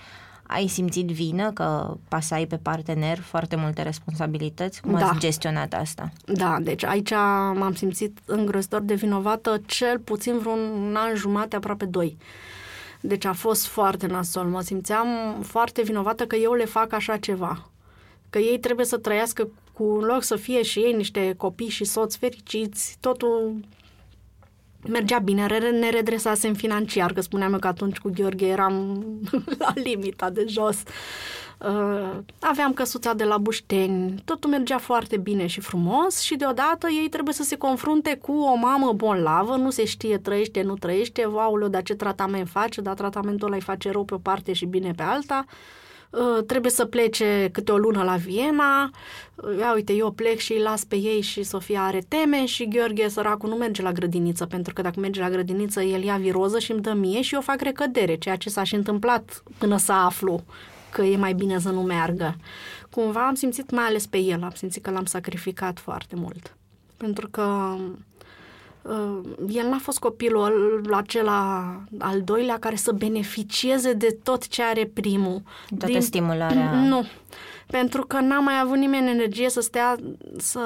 ai simțit vină că pasai pe partener foarte multe responsabilități? Cum Da. ați gestionat asta? Da, deci aici m-am simțit îngrozitor de vinovată cel puțin vreun an jumate, aproape doi. Deci a fost foarte nasol. Mă simțeam foarte vinovată că eu le fac așa ceva. Că ei trebuie să trăiască cu în loc să fie și ei niște copii și soți fericiți, totul mergea bine, re- ne redresasem financiar, că spuneam eu că atunci cu Gheorghe eram (laughs) la limita de jos. Uh, aveam căsuța de la Bușteni, totul mergea foarte bine și frumos și deodată ei trebuie să se confrunte cu o mamă bolnavă, nu se știe trăiește, nu trăiește, aoleu, dar ce tratament face, dar tratamentul ăla îi face rău pe o parte și bine pe alta. Uh, trebuie să plece câte o lună la Viena, Uh, ia uite, eu plec și îi las pe ei și Sofia are teme și Gheorghe săracul nu merge la grădiniță, pentru că dacă merge la grădiniță el ia viroză și îmi dă mie și eu fac recădere, ceea ce s-a și întâmplat până să aflu că e mai bine să nu meargă. Cumva am simțit mai ales pe el, am simțit că l-am sacrificat foarte mult. Pentru că uh, el n-a fost copilul acela al doilea care să beneficieze de tot ce are primul. Toată stimularea. (clears throat) Nu. pentru că n-a mai avut nimeni energie să stea să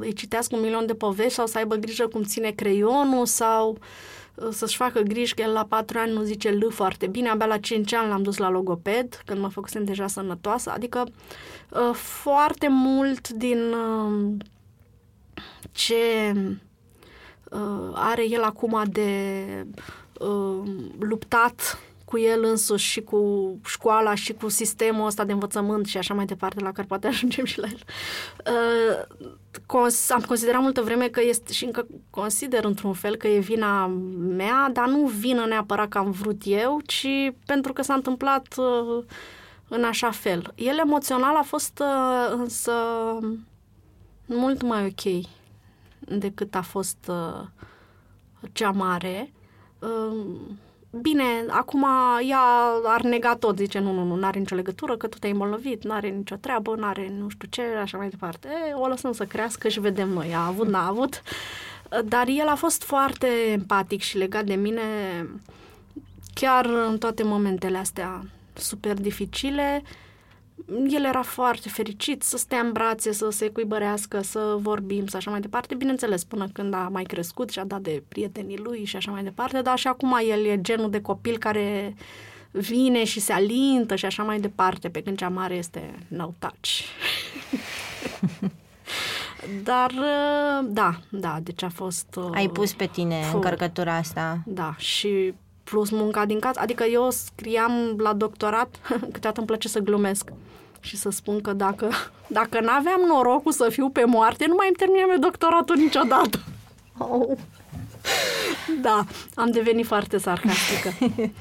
îi citească un milion de povești sau să aibă grijă cum ține creionul sau uh, să-și facă griji că el la patru ani nu zice L foarte bine, abia la cinci ani l-am dus la logoped, când mă făcusem deja sănătoasă, adică uh, foarte mult din uh, ce are el acum de luptat cu el însuși și cu școala și cu sistemul ăsta de învățământ și așa mai departe, la care poate ajungem și la el. Uh, am considerat multă vreme că este, și încă consider într-un fel că e vina mea, dar nu vină neapărat că am vrut eu, ci pentru că s-a întâmplat uh, în așa fel. El emoțional a fost uh, însă mult mai ok decât a fost cea mare. Bine, acum ea ar nega tot, zice, nu, nu, nu, nu are nicio legătură, că tu te-ai îmbolnăvit, nu are nicio treabă, nu are nu știu ce, așa mai departe. E, o lăsăm să crească și vedem noi, a avut, n-a avut. Dar el a fost foarte empatic și legat de mine chiar în toate momentele astea super dificile. Uh, el era foarte fericit să stea în brațe, să se cuibărească, să vorbim, să așa mai departe. Bineînțeles, până când a mai crescut și a dat de prietenii lui și așa mai departe, dar și acum el e genul de copil care vine și se alintă și așa mai departe, pe când cea mare este no touch. (laughs) Dar, da, da, deci a fost... Ai pus pe tine full. încărcătura asta. Da, și plus munca din casă. Adică eu scriam la doctorat, (laughs) câteodată îmi place să glumesc și să spun că dacă, (laughs) dacă n-aveam norocul să fiu pe moarte, nu mai îmi terminam eu doctoratul niciodată. Oh. Da, am devenit foarte sarcastică. (laughs)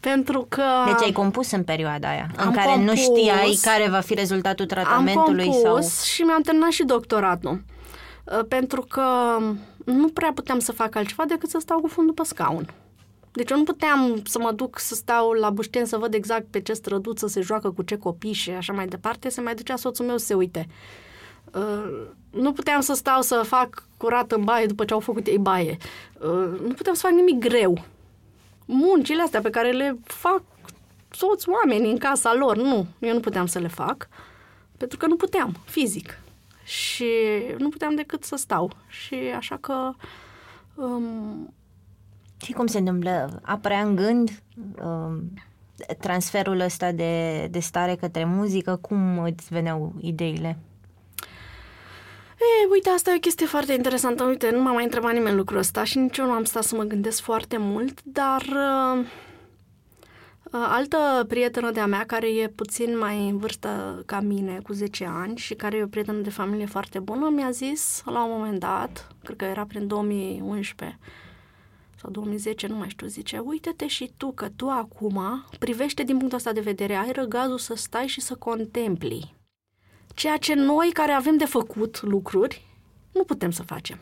Pentru că... Deci ai compus în perioada aia, în care compus, nu știai care va fi rezultatul tratamentului? Am compus sau... și mi-am terminat și doctoratul. Uh, pentru că nu prea puteam să fac altceva decât să stau cu fundul pe scaun. Deci eu nu puteam să mă duc să stau la Bușten să văd exact pe ce străduță se joacă cu ce copii și așa mai departe. Se mai ducea soțul meu să se uite. Uh, nu puteam să stau să fac curat în baie după ce au făcut ei baie. Uh, nu puteam să fac nimic greu. Muncile astea pe care le fac toți oamenii în casa lor, nu, eu nu puteam să le fac, pentru că nu puteam, fizic. Și nu puteam decât să stau. Și așa că um, și cum se întâmplă? Apărea în gând uh, transferul ăsta de, de stare către muzică? Cum îți veneau ideile? E, uite, asta e o chestie foarte interesantă. Uite, nu m-a mai întrebat nimeni lucrul ăsta și nici eu nu am stat să mă gândesc foarte mult, dar uh, altă prietenă de-a mea, care e puțin mai în vârstă ca mine, cu 10 ani, și care e o prietenă de familie foarte bună, mi-a zis la un moment dat, cred că era prin 2011, sau 2010, nu mai știu, zice, uite-te și tu, că tu acum privește din punctul ăsta de vedere, ai răgazul să stai și să contempli. Ceea ce noi care avem de făcut lucruri, nu putem să facem.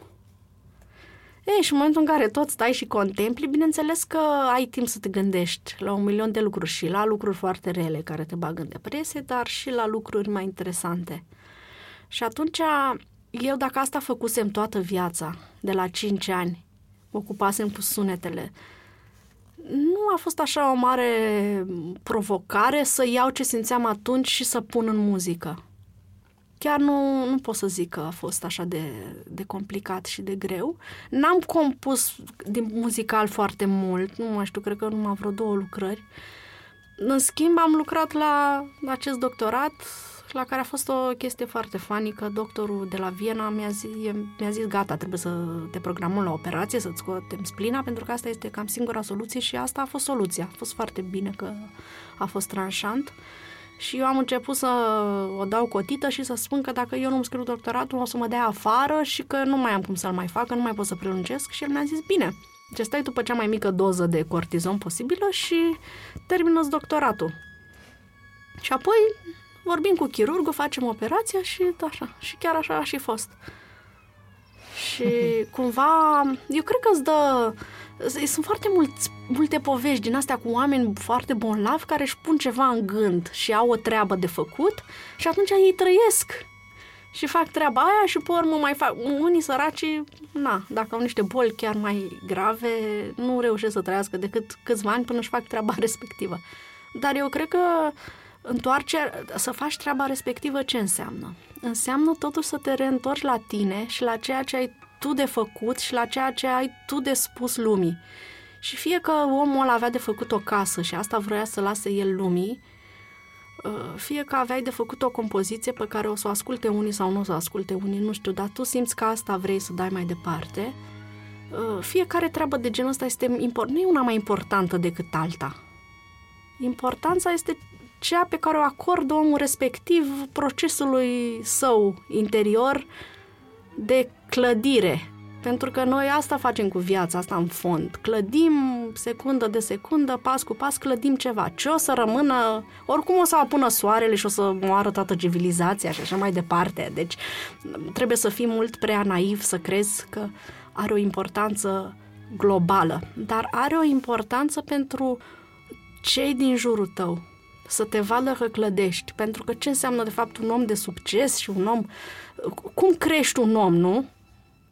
Ei, și în momentul în care tot stai și contempli, bineînțeles că ai timp să te gândești la un milion de lucruri și la lucruri foarte rele care te bagă în depresie, dar și la lucruri mai interesante. Și atunci, eu dacă asta făcusem toată viața, de la 5 ani, ocupasem cu sunetele. Nu a fost așa o mare provocare să iau ce simțeam atunci și să pun în muzică. Chiar nu, nu pot să zic că a fost așa de, de complicat și de greu. N-am compus din muzical foarte mult, nu mai știu, cred că numai vreo două lucrări. În schimb, am lucrat la acest doctorat la care a fost o chestie foarte fanică. Doctorul de la Viena mi-a zis, mi-a zis gata, trebuie să te programăm la operație, să-ți scoatem splina, pentru că asta este cam singura soluție și asta a fost soluția. A fost foarte bine că a fost tranșant. Și eu am început să o dau cotită și să spun că dacă eu nu-mi scriu doctoratul, o să mă dea afară și că nu mai am cum să-l mai fac, că nu mai pot să prelungesc. Și el mi-a zis, bine, ce stai după cea mai mică doză de cortizon posibilă și termină doctoratul. Și apoi vorbim cu chirurgul, facem operația și așa. Și chiar așa a și fost. Și (laughs) cumva, eu cred că îți dă... Sunt foarte mulți, multe povești din astea cu oameni foarte bonlavi care își pun ceva în gând și au o treabă de făcut și atunci ei trăiesc și fac treaba aia și pe urmă mai fac... Unii săraci, na, dacă au niște boli chiar mai grave, nu reușesc să trăiască decât câțiva ani până își fac treaba (laughs) respectivă. Dar eu cred că întoarce, să faci treaba respectivă ce înseamnă? Înseamnă totuși să te reîntorci la tine și la ceea ce ai tu de făcut și la ceea ce ai tu de spus lumii. Și fie că omul ăla avea de făcut o casă și asta vrea să lase el lumii, uh, fie că aveai de făcut o compoziție pe care o să o asculte unii sau nu o să o asculte unii, nu știu, dar tu simți că asta vrei să dai mai departe, uh, fiecare treabă de genul ăsta este import, nu e una mai importantă decât alta. Importanța este cea pe care o acordă omul respectiv procesului său interior de clădire. Pentru că noi asta facem cu viața, asta în fond. Clădim secundă de secundă, pas cu pas, clădim ceva. Ce o să rămână, oricum o să apună soarele și o să moară toată civilizația și așa mai departe. Deci trebuie să fii mult prea naiv să crezi că are o importanță globală, dar are o importanță pentru cei din jurul tău, să te vadă că clădești. Pentru că ce înseamnă, de fapt, un om de succes și un om... Cum crești un om, nu?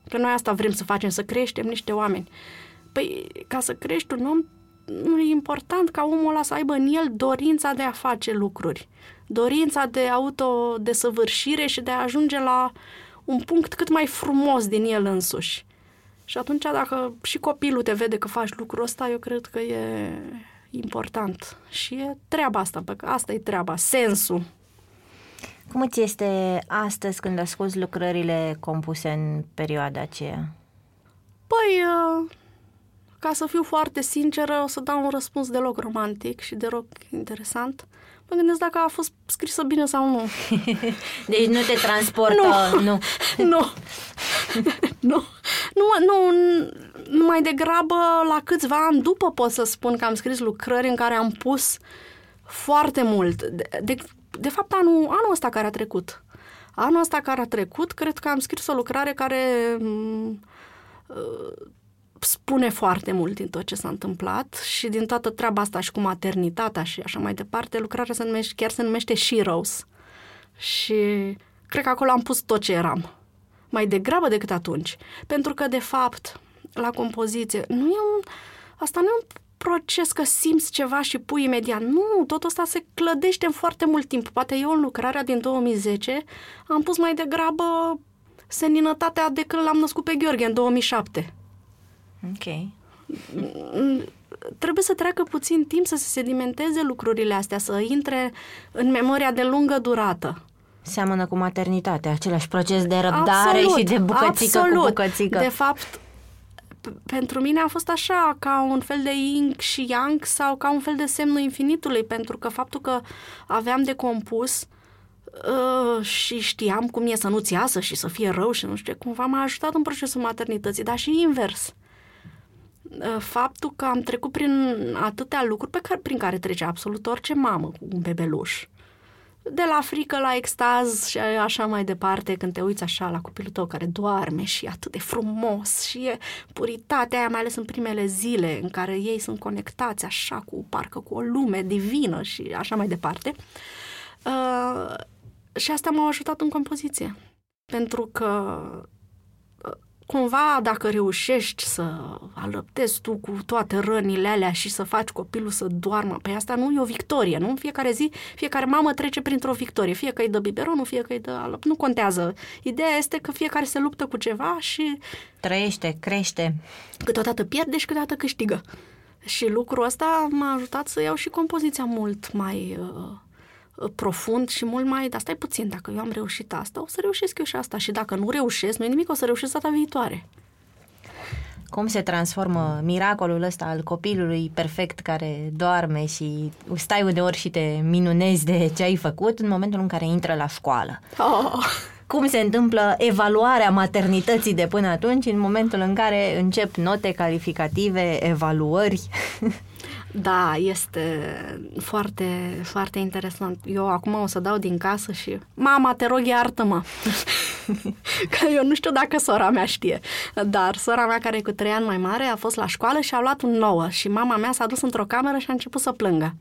Că noi asta vrem să facem, să creștem niște oameni. Păi, ca să crești un om, nu e important ca omul ăla să aibă în el dorința de a face lucruri. Dorința de autodesăvârșire și de a ajunge la un punct cât mai frumos din el însuși. Și atunci, dacă și copilul te vede că faci lucrul ăsta, eu cred că e important. Și e treaba asta, pe că asta e treaba, sensul. Cum îți este astăzi când asculti lucrările compuse în perioada aceea? Păi, uh, ca să fiu foarte sinceră, o să dau un răspuns deloc romantic și deloc interesant. Mă gândesc dacă a fost scrisă bine sau nu. (laughs) deci nu te transportă... Nu. Nu. (laughs) (laughs) nu. nu. Nu, nu, nu, mai degrabă la câțiva ani după pot să spun că am scris lucrări în care am pus foarte mult. De, de, de fapt, anul, anul ăsta care a trecut. Anul ăsta care a trecut, cred că am scris o lucrare care m- uh, spune foarte mult din tot ce s-a întâmplat și din toată treaba asta și cu maternitatea și așa mai departe. Lucrarea se numește, chiar se numește Sheroes. Și cred că acolo am pus tot ce eram. Mai degrabă decât atunci. Pentru că, de fapt, la compoziție, nu e un, asta nu e un proces că simți ceva și pui imediat. Nu, tot asta se clădește în foarte mult timp. Poate eu în lucrarea din 2010 am pus mai degrabă seninătatea de când l-am născut pe Gheorghe în 2007. Ok. Trebuie să treacă puțin timp să se sedimenteze lucrurile astea, să intre în memoria de lungă durată. Seamănă cu maternitatea, același proces de răbdare absolut, și de bucățică absolut. cu bucățică. De fapt, pentru mine a fost așa, ca un fel de yin și yang sau ca un fel de semnul infinitului, pentru că faptul că aveam de compus uh, și știam cum e să nu-ți iasă și să fie rău și nu știu cumva m-a ajutat în procesul maternității, dar și invers. Uh, faptul că am trecut prin atâtea lucruri pe care, prin care trece absolut orice mamă cu un bebeluș de la frică la extaz și așa mai departe, când te uiți așa la copilul tău care doarme și e atât de frumos și e puritatea aia, mai ales în primele zile în care ei sunt conectați așa cu parcă cu o lume divină și așa mai departe. Uh, și asta m-a ajutat în compoziție. Pentru că cumva dacă reușești să alăptezi tu cu toate rănile alea și să faci copilul să doarmă, pe păi asta nu e o victorie, nu? Fiecare zi, fiecare mamă trece printr-o victorie, fie că îi dă biberonul, fie că îi dă alăp, nu contează. Ideea este că fiecare se luptă cu ceva și... Trăiește, crește. Câteodată pierde și câteodată câștigă. Și lucrul ăsta m-a ajutat să iau și compoziția mult mai... Uh, profund și mult mai, dar stai puțin, dacă eu am reușit asta, o să reușesc eu și asta. Și dacă nu reușesc, nu e nimic, o să reușesc data viitoare. Cum se transformă miracolul ăsta al copilului perfect care doarme și stai uneori și te minunezi de ce ai făcut în momentul în care intră la școală? Oh. Cum se întâmplă evaluarea maternității de până atunci în momentul în care încep note calificative, evaluări? (laughs) Da, este foarte, foarte interesant. Eu acum o să dau din casă și mama, te rog, iartă-mă. (laughs) că eu nu știu dacă sora mea știe, dar sora mea care e cu trei ani mai mare a fost la școală și a luat un nouă și mama mea s-a dus într-o cameră și a început să plângă.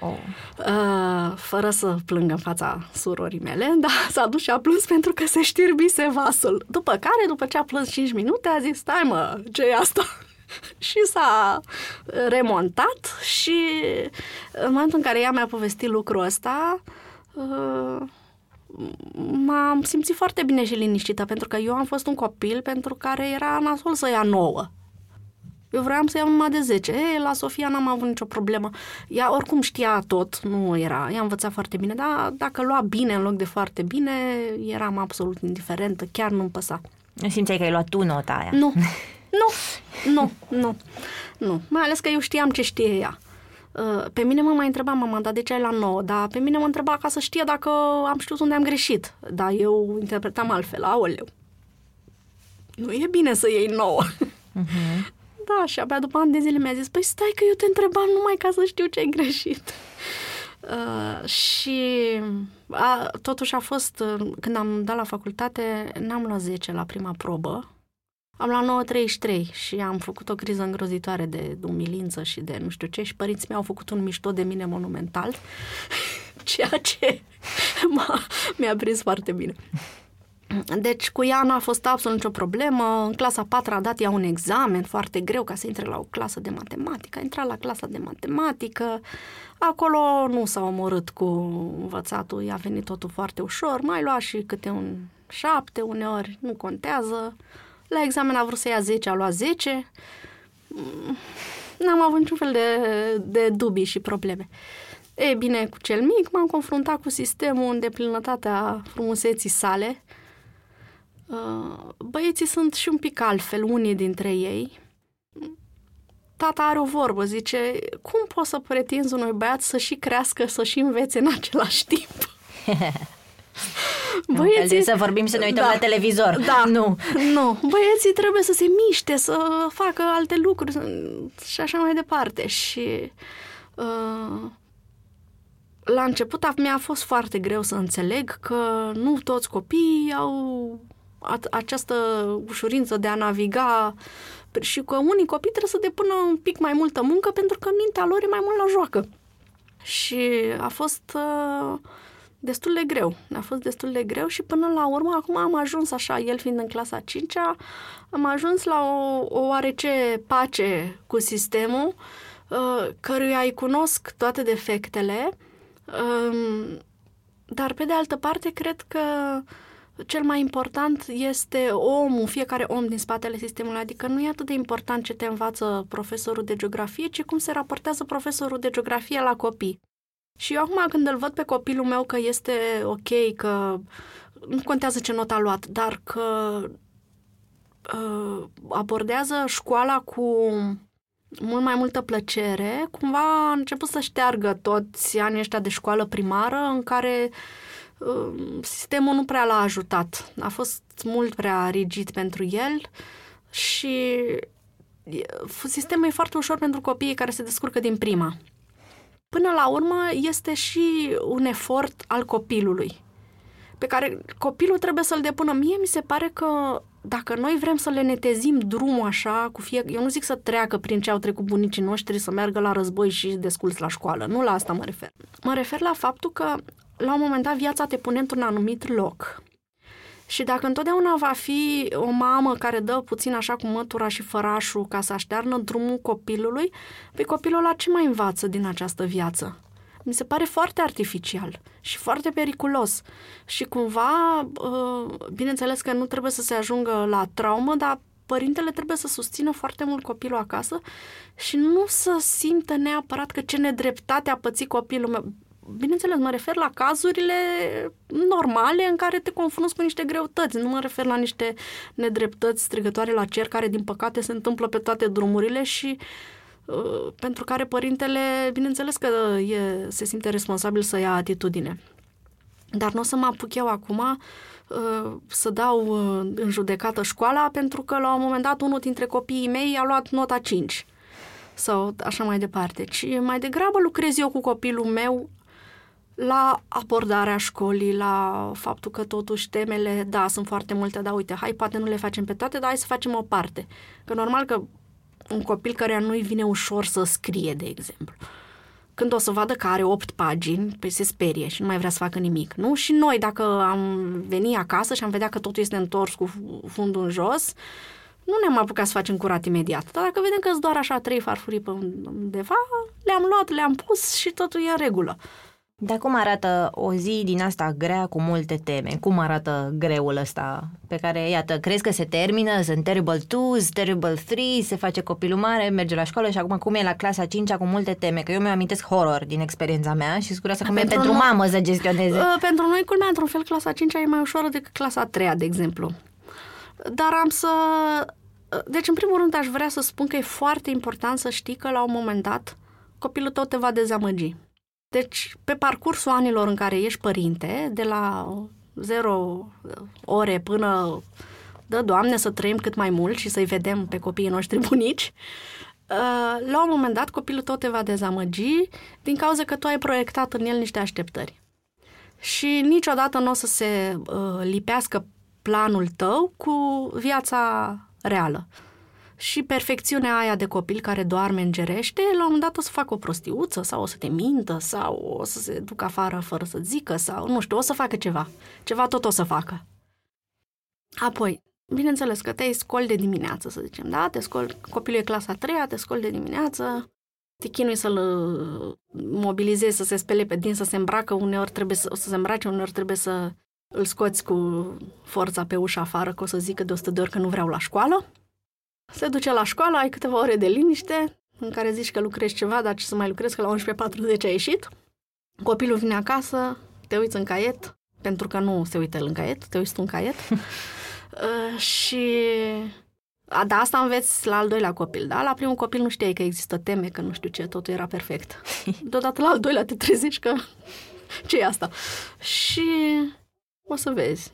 Oh. Uh, fără să plângă în fața surorii mele, (laughs) dar s-a dus și a plâns pentru că se știrbise vasul. După care, după ce a plâns 5 minute, a zis, stai mă, ce e asta? (laughs) și s-a remontat și în momentul în care ea mi-a povestit lucrul ăsta, uh, m-am simțit foarte bine și liniștită, pentru că eu am fost un copil pentru care era nasol să ia nouă. Eu vreau să iau numai de 10. E, la Sofia n-am avut nicio problemă. Ea oricum știa tot, nu era. Ea învăța foarte bine, dar dacă lua bine în loc de foarte bine, eram absolut indiferentă, chiar nu-mi păsa. Nu simțeai că ai luat tu nota aia? Nu, (laughs) nu, nu, nu, nu. Mai ales că eu știam ce știe ea. Uh, pe mine mă mai întreba mama, dar de ce ai la 9? Dar pe mine mă întreba ca să știe dacă am știut unde am greșit. Dar eu interpretam altfel, aoleu. Nu e bine să iei 9. Uh-huh. (laughs) Da, și abia după ani de zile mi-a zis, păi stai că eu te întrebam numai ca să știu ce ai greșit. (laughs) Uh, și a, totuși a fost, uh, când am dat la facultate, n-am luat 10 la prima probă, am luat 9.33 și am făcut o criză îngrozitoare de umilință și de nu știu ce și părinții mei au făcut un mișto de mine monumental, (laughs) ceea ce (laughs) m-a, mi-a prins foarte bine. Deci cu ea n-a fost absolut nicio problemă. În clasa 4 a dat ea un examen foarte greu ca să intre la o clasă de matematică. A intrat la clasa de matematică. Acolo nu s-a omorât cu învățatul, i-a venit totul foarte ușor. Mai lua și câte un șapte uneori, nu contează. La examen a vrut să ia 10, a luat 10. N-am avut niciun fel de, de dubii și probleme. E bine, cu cel mic m-am confruntat cu sistemul în deplinătatea frumuseții sale. Uh, băieții sunt și un pic altfel, unii dintre ei. Tata are o vorbă, zice, cum poți să pretinzi unui băiat să și crească, să și învețe în același timp? (laughs) Băieții... să vorbim să ne uităm da, la televizor. Da, nu. nu. Băieții trebuie să se miște, să facă alte lucruri și așa mai departe. Și uh, la început mi-a fost foarte greu să înțeleg că nu toți copiii au această ușurință de a naviga și că unii copii trebuie să depună un pic mai multă muncă pentru că mintea lor e mai mult la joacă. Și a fost uh, destul de greu. A fost destul de greu și până la urmă, acum am ajuns așa, el fiind în clasa 5 am ajuns la o, o oarece pace cu sistemul, uh, căruia îi cunosc toate defectele, uh, dar pe de altă parte cred că cel mai important este omul, fiecare om din spatele sistemului, adică nu e atât de important ce te învață profesorul de geografie, ci cum se raportează profesorul de geografie la copii. Și eu acum când îl văd pe copilul meu că este ok, că nu contează ce not a luat, dar că uh, abordează școala cu mult mai multă plăcere, cumva a început să șteargă toți anii ăștia de școală primară în care uh, sistemul nu prea l-a ajutat. A fost mult prea rigid pentru el și sistemul e foarte ușor pentru copiii care se descurcă din prima. Până la urmă, este și un efort al copilului, pe care copilul trebuie să-l depună. Mie mi se pare că dacă noi vrem să le netezim drumul așa, cu fie, eu nu zic să treacă prin ce au trecut bunicii noștri, să meargă la război și desculți la școală. Nu la asta mă refer. Mă refer la faptul că la un moment dat viața te pune într-un anumit loc și dacă întotdeauna va fi o mamă care dă puțin așa cu mătura și fărașul ca să aștearnă drumul copilului, pe copilul ăla ce mai învață din această viață? Mi se pare foarte artificial și foarte periculos. Și cumva, uh, bineînțeles că nu trebuie să se ajungă la traumă, dar părintele trebuie să susțină foarte mult copilul acasă și nu să simtă neapărat că ce nedreptate a pățit copilul meu bineînțeles, mă refer la cazurile normale în care te confrunți cu niște greutăți. Nu mă refer la niște nedreptăți strigătoare la cer care, din păcate, se întâmplă pe toate drumurile și uh, pentru care părintele, bineînțeles că e, se simte responsabil să ia atitudine. Dar nu o să mă apuc eu acum uh, să dau uh, în judecată școala pentru că la un moment dat unul dintre copiii mei a luat nota 5 sau așa mai departe. Ci mai degrabă lucrez eu cu copilul meu la abordarea școlii, la faptul că totuși temele, da, sunt foarte multe, dar uite, hai, poate nu le facem pe toate, dar hai să facem o parte. Că normal că un copil care nu-i vine ușor să scrie, de exemplu, când o să vadă că are 8 pagini, păi se sperie și nu mai vrea să facă nimic, nu? Și noi, dacă am venit acasă și am vedea că totul este întors cu fundul în jos, nu ne-am apucat să facem curat imediat. Dar dacă vedem că sunt doar așa trei farfurii pe undeva, le-am luat, le-am pus și totul e în regulă. Dar cum arată o zi din asta grea cu multe teme? Cum arată greul ăsta pe care, iată, crezi că se termină, sunt terrible 2, terrible 3, se face copilul mare, merge la școală și acum cum e la clasa 5 cu multe teme? Că eu mi-am amintesc horror din experiența mea și sunt curioasă cum pentru e pentru noi, mamă să gestioneze. Uh, pentru noi, culmea, într-un fel, clasa 5 e mai ușoară decât clasa 3 de exemplu. Dar am să... Uh, deci, în primul rând, aș vrea să spun că e foarte important să știi că, la un moment dat, copilul tău te va dezamăgi deci, pe parcursul anilor în care ești părinte, de la 0 ore până dă Doamne să trăim cât mai mult și să-i vedem pe copiii noștri (laughs) bunici, uh, la un moment dat copilul tot te va dezamăgi din cauza că tu ai proiectat în el niște așteptări. Și niciodată nu o să se uh, lipească planul tău cu viața reală și perfecțiunea aia de copil care doarme îngerește, la un moment dat o să facă o prostiuță sau o să te mintă sau o să se ducă afară fără să zică sau nu știu, o să facă ceva. Ceva tot o să facă. Apoi, bineînțeles că te scoli de dimineață, să zicem, da? Te scoli, copilul e clasa 3 te scoli de dimineață, te chinui să-l uh, mobilizezi, să se spele pe din, să se îmbracă, uneori trebuie să, să se îmbrace, uneori trebuie să îl scoți cu forța pe ușa afară, că o să zică de 100 de ori că nu vreau la școală. Se duce la școală, ai câteva ore de liniște, în care zici că lucrezi ceva, dar ce să mai lucrezi, că la 11.40 a ieșit. Copilul vine acasă, te uiți în caiet, pentru că nu se uită în caiet, te uiți tu în caiet. (laughs) uh, și a, da, asta înveți la al doilea copil, da? La primul copil nu știai că există teme, că nu știu ce, totul era perfect. (laughs) Deodată la al doilea te trezești că ce e asta? Și o să vezi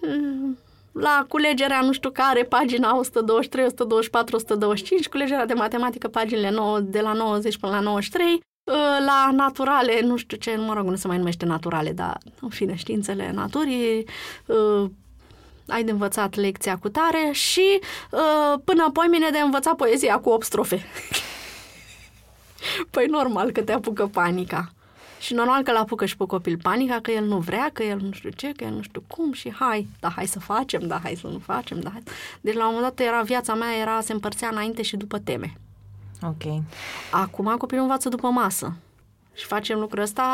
la culegerea nu știu care, pagina 123, 124, 125, culegerea de matematică, paginile 9, de la 90 până la 93, ă, la naturale, nu știu ce, mă rog, nu se mai numește naturale, dar, în fine, științele naturii, ă, ai de învățat lecția cu tare și ă, până apoi mine de învățat poezia cu 8 strofe. (laughs) păi normal că te apucă panica. Și normal că l apucă și pe copil panica, că el nu vrea, că el nu știu ce, că el nu știu cum și hai, da hai să facem, da hai să nu facem, da hai. Deci la un moment dat era viața mea, era, se împărțea înainte și după teme. Ok. Acum copilul învață după masă și facem lucrul ăsta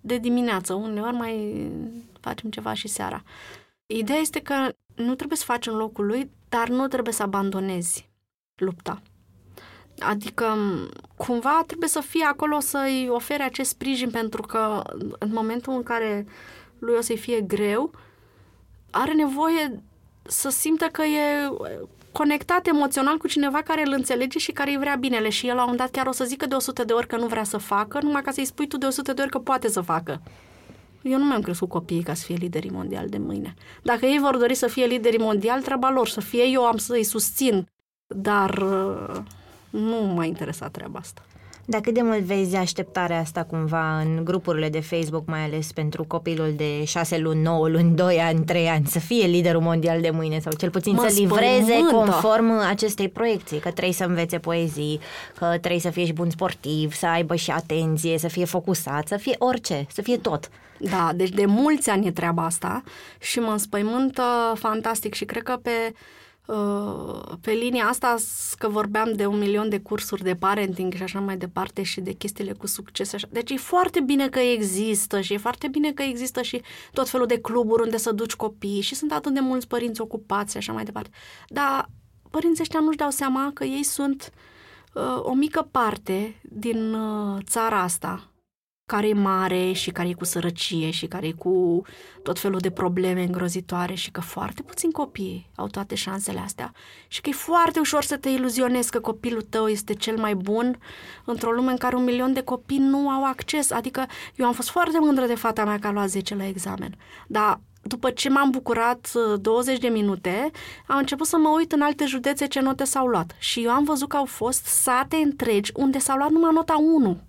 de dimineață, uneori mai facem ceva și seara. Ideea este că nu trebuie să faci în locul lui, dar nu trebuie să abandonezi lupta. Adică, cumva trebuie să fie acolo să-i ofere acest sprijin pentru că în momentul în care lui o să-i fie greu, are nevoie să simtă că e conectat emoțional cu cineva care îl înțelege și care îi vrea binele și el la un moment dat chiar o să zică de 100 de ori că nu vrea să facă, numai ca să-i spui tu de 100 de ori că poate să facă. Eu nu mi-am crescut copiii ca să fie liderii mondiali de mâine. Dacă ei vor dori să fie liderii mondiali, treaba lor, să fie eu am să-i susțin. Dar nu m-a interesat treaba asta. Dar cât de mult vezi așteptarea asta cumva în grupurile de Facebook, mai ales pentru copilul de 6 luni, 9 luni, 2 ani, 3 ani, să fie liderul mondial de mâine sau cel puțin mă să livreze spământă. conform acestei proiecții, că trebuie să învețe poezii, că trebuie să fie și bun sportiv, să aibă și atenție, să fie focusat, să fie orice, să fie tot. Da, deci de mulți ani e treaba asta și mă înspăimântă fantastic și cred că pe Uh, pe linia asta, că vorbeam de un milion de cursuri de parenting și așa mai departe și de chestiile cu succes. Așa. Deci e foarte bine că există și e foarte bine că există și tot felul de cluburi unde să duci copii și sunt atât de mulți părinți ocupați și așa mai departe. Dar părinții ăștia nu-și dau seama că ei sunt uh, o mică parte din uh, țara asta care e mare și care e cu sărăcie și care e cu tot felul de probleme îngrozitoare și că foarte puțini copii au toate șansele astea și că e foarte ușor să te iluzionezi că copilul tău este cel mai bun într-o lume în care un milion de copii nu au acces. Adică eu am fost foarte mândră de fata mea că a luat 10 la examen, dar după ce m-am bucurat 20 uh, de minute, am început să mă uit în alte județe ce note s-au luat. Și eu am văzut că au fost sate întregi unde s-au luat numai nota 1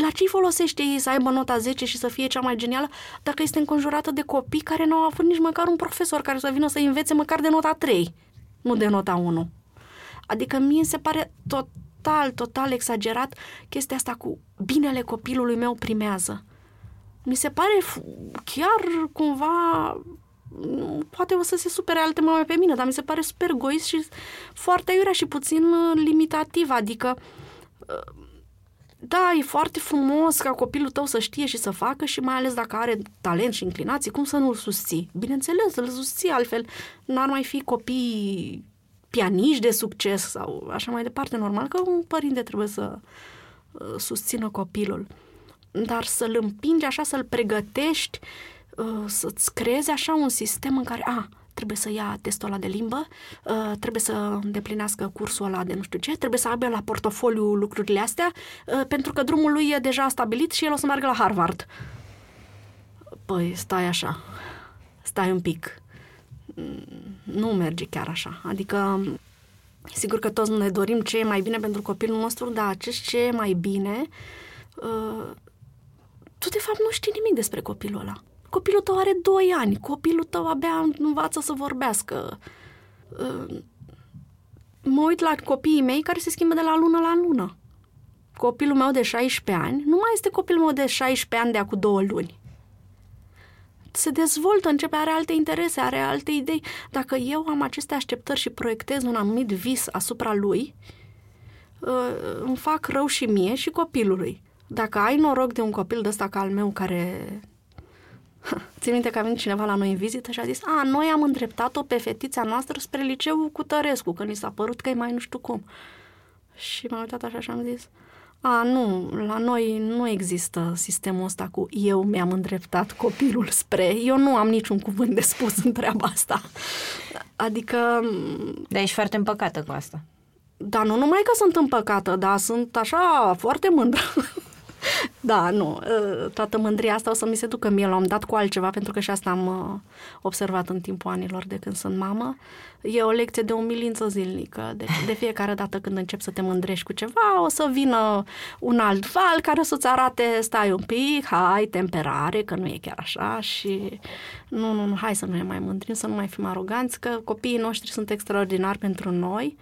la ce folosește ei să aibă nota 10 și să fie cea mai genială dacă este înconjurată de copii care nu au avut nici măcar un profesor care să vină să învețe măcar de nota 3, nu de nota 1. Adică mie se pare total, total exagerat chestia asta cu binele copilului meu primează. Mi se pare chiar cumva mm, poate o să se supere alte mame pe mine, dar mi se pare super egoist și foarte iurea și puțin uh, limitativ, adică uh, da, e foarte frumos ca copilul tău să știe și să facă și mai ales dacă are talent și inclinații, cum să nu-l susții? Bineînțeles, îl susții, altfel n-ar mai fi copii pianiști de succes sau așa mai departe. Normal că un părinte trebuie să uh, susțină copilul. Dar să-l împingi așa, să-l pregătești, uh, să-ți creezi așa un sistem în care, a, trebuie să ia testul ăla de limbă, uh, trebuie să îndeplinească cursul ăla de nu știu ce, trebuie să aibă la portofoliu lucrurile astea, uh, pentru că drumul lui e deja stabilit și el o să meargă la Harvard. Păi, stai așa, stai un pic. Mm, nu merge chiar așa. Adică, sigur că toți ne dorim ce e mai bine pentru copilul nostru, dar acest ce e mai bine, uh, tu de fapt nu știi nimic despre copilul ăla. Copilul tău are 2 ani, copilul tău abia învață să vorbească. Mă uit la copiii mei care se schimbă de la lună la lună. Copilul meu de 16 ani nu mai este copilul meu de 16 ani de acum două luni. Se dezvoltă, începe, are alte interese, are alte idei. Dacă eu am aceste așteptări și proiectez un anumit vis asupra lui, îmi fac rău și mie și copilului. Dacă ai noroc de un copil de ăsta ca al meu care (laughs) Țin minte că a venit cineva la noi în vizită și a zis, a, noi am îndreptat-o pe fetița noastră spre liceul cu Tărescu, că ni s-a părut că e mai nu știu cum. Și m-am uitat așa și am zis, a, nu, la noi nu există sistemul ăsta cu eu mi-am îndreptat copilul spre, eu nu am niciun cuvânt de spus în treaba asta. Adică... Dar ești foarte împăcată cu asta. Da, nu numai că sunt împăcată, dar sunt așa foarte mândră da, nu. Ă, toată mândria asta o să mi se ducă mie. L-am dat cu altceva, pentru că și asta am ă, observat în timpul anilor de când sunt mamă. E o lecție de umilință zilnică. Deci de fiecare dată când începi să te mândrești cu ceva, o să vină un alt val care o să-ți arate stai un pic, hai, temperare, că nu e chiar așa și nu, nu, nu, hai să nu ne mai mândrim, să nu mai fim aroganți, că copiii noștri sunt extraordinari pentru noi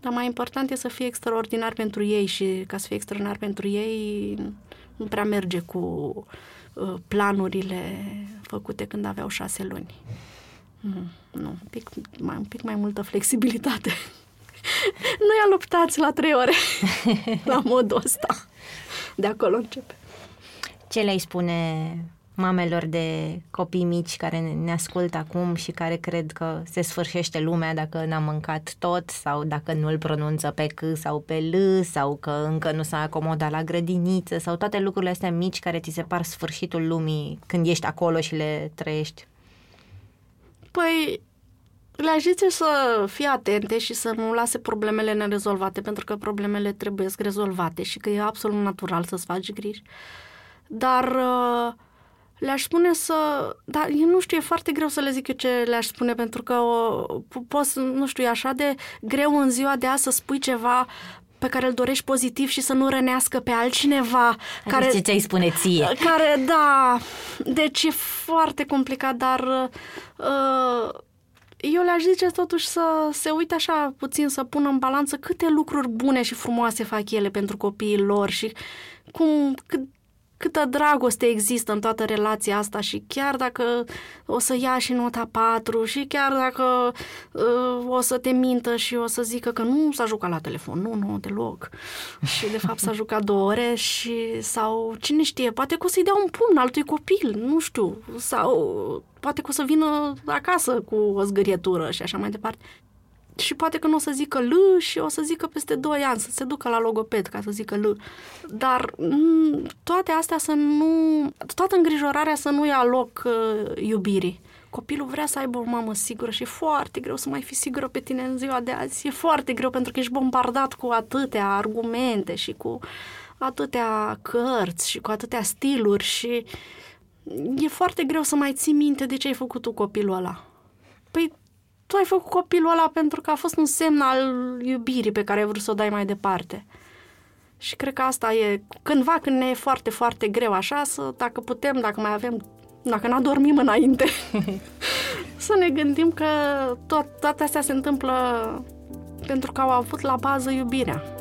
dar mai important e să fie extraordinar pentru ei și ca să fie extraordinar pentru ei nu prea merge cu uh, planurile făcute când aveau șase luni. Nu, nu un, pic mai, un pic mai multă flexibilitate. (laughs) nu i-a luptați la trei ore (laughs) la modul ăsta. De acolo începe. Ce le-ai spune mamelor de copii mici care ne ascultă acum și care cred că se sfârșește lumea dacă n-a mâncat tot sau dacă nu îl pronunță pe C sau pe L sau că încă nu s-a acomodat la grădiniță sau toate lucrurile astea mici care ți se par sfârșitul lumii când ești acolo și le trăiești? Păi, le zice să fie atente și să nu lase problemele nerezolvate, pentru că problemele trebuie rezolvate și că e absolut natural să-ți faci griji. Dar uh, le-aș spune să... Dar eu nu știu, e foarte greu să le zic eu ce le-aș spune, pentru că o, poți, nu știu, e așa de greu în ziua de azi să spui ceva pe care îl dorești pozitiv și să nu rănească pe altcineva. Adică care, ce ți-ai spune ție? (laughs) Care, da, deci e foarte complicat, dar uh, eu le-aș zice totuși să se uite așa puțin, să pună în balanță câte lucruri bune și frumoase fac ele pentru copiii lor și cum, cât câtă dragoste există în toată relația asta și chiar dacă o să ia și nota 4 și chiar dacă uh, o să te mintă și o să zică că nu s-a jucat la telefon, nu, nu, deloc. Și de fapt s-a jucat două ore și sau cine știe, poate că o să-i dea un pumn altui copil, nu știu, sau poate că o să vină acasă cu o zgârietură și așa mai departe și poate că nu o să zică L și o să zică peste 2 ani, să se ducă la logoped ca să zică L. Dar mm, toate astea să nu... toată îngrijorarea să nu ia loc uh, iubirii. Copilul vrea să aibă o mamă sigură și e foarte greu să mai fii sigură pe tine în ziua de azi. E foarte greu pentru că ești bombardat cu atâtea argumente și cu atâtea cărți și cu atâtea stiluri și e foarte greu să mai ții minte de ce ai făcut tu copilul ăla. Păi tu ai făcut copilul ăla pentru că a fost un semn al iubirii pe care ai vrut să o dai mai departe. Și cred că asta e, cândva când ne e foarte, foarte greu așa, să, dacă putem, dacă mai avem, dacă nu dormim înainte, (laughs) să ne gândim că tot, toate astea se întâmplă pentru că au avut la bază iubirea.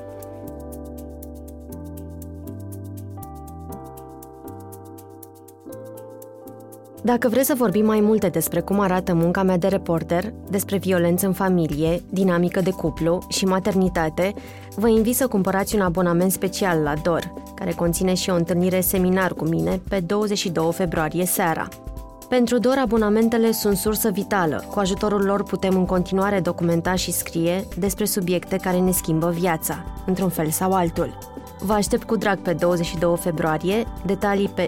Dacă vreți să vorbim mai multe despre cum arată munca mea de reporter, despre violență în familie, dinamică de cuplu și maternitate, vă invit să cumpărați un abonament special la DOR, care conține și o întâlnire seminar cu mine pe 22 februarie seara. Pentru DOR, abonamentele sunt sursă vitală. Cu ajutorul lor putem în continuare documenta și scrie despre subiecte care ne schimbă viața, într-un fel sau altul. Vă aștept cu drag pe 22 februarie, detalii pe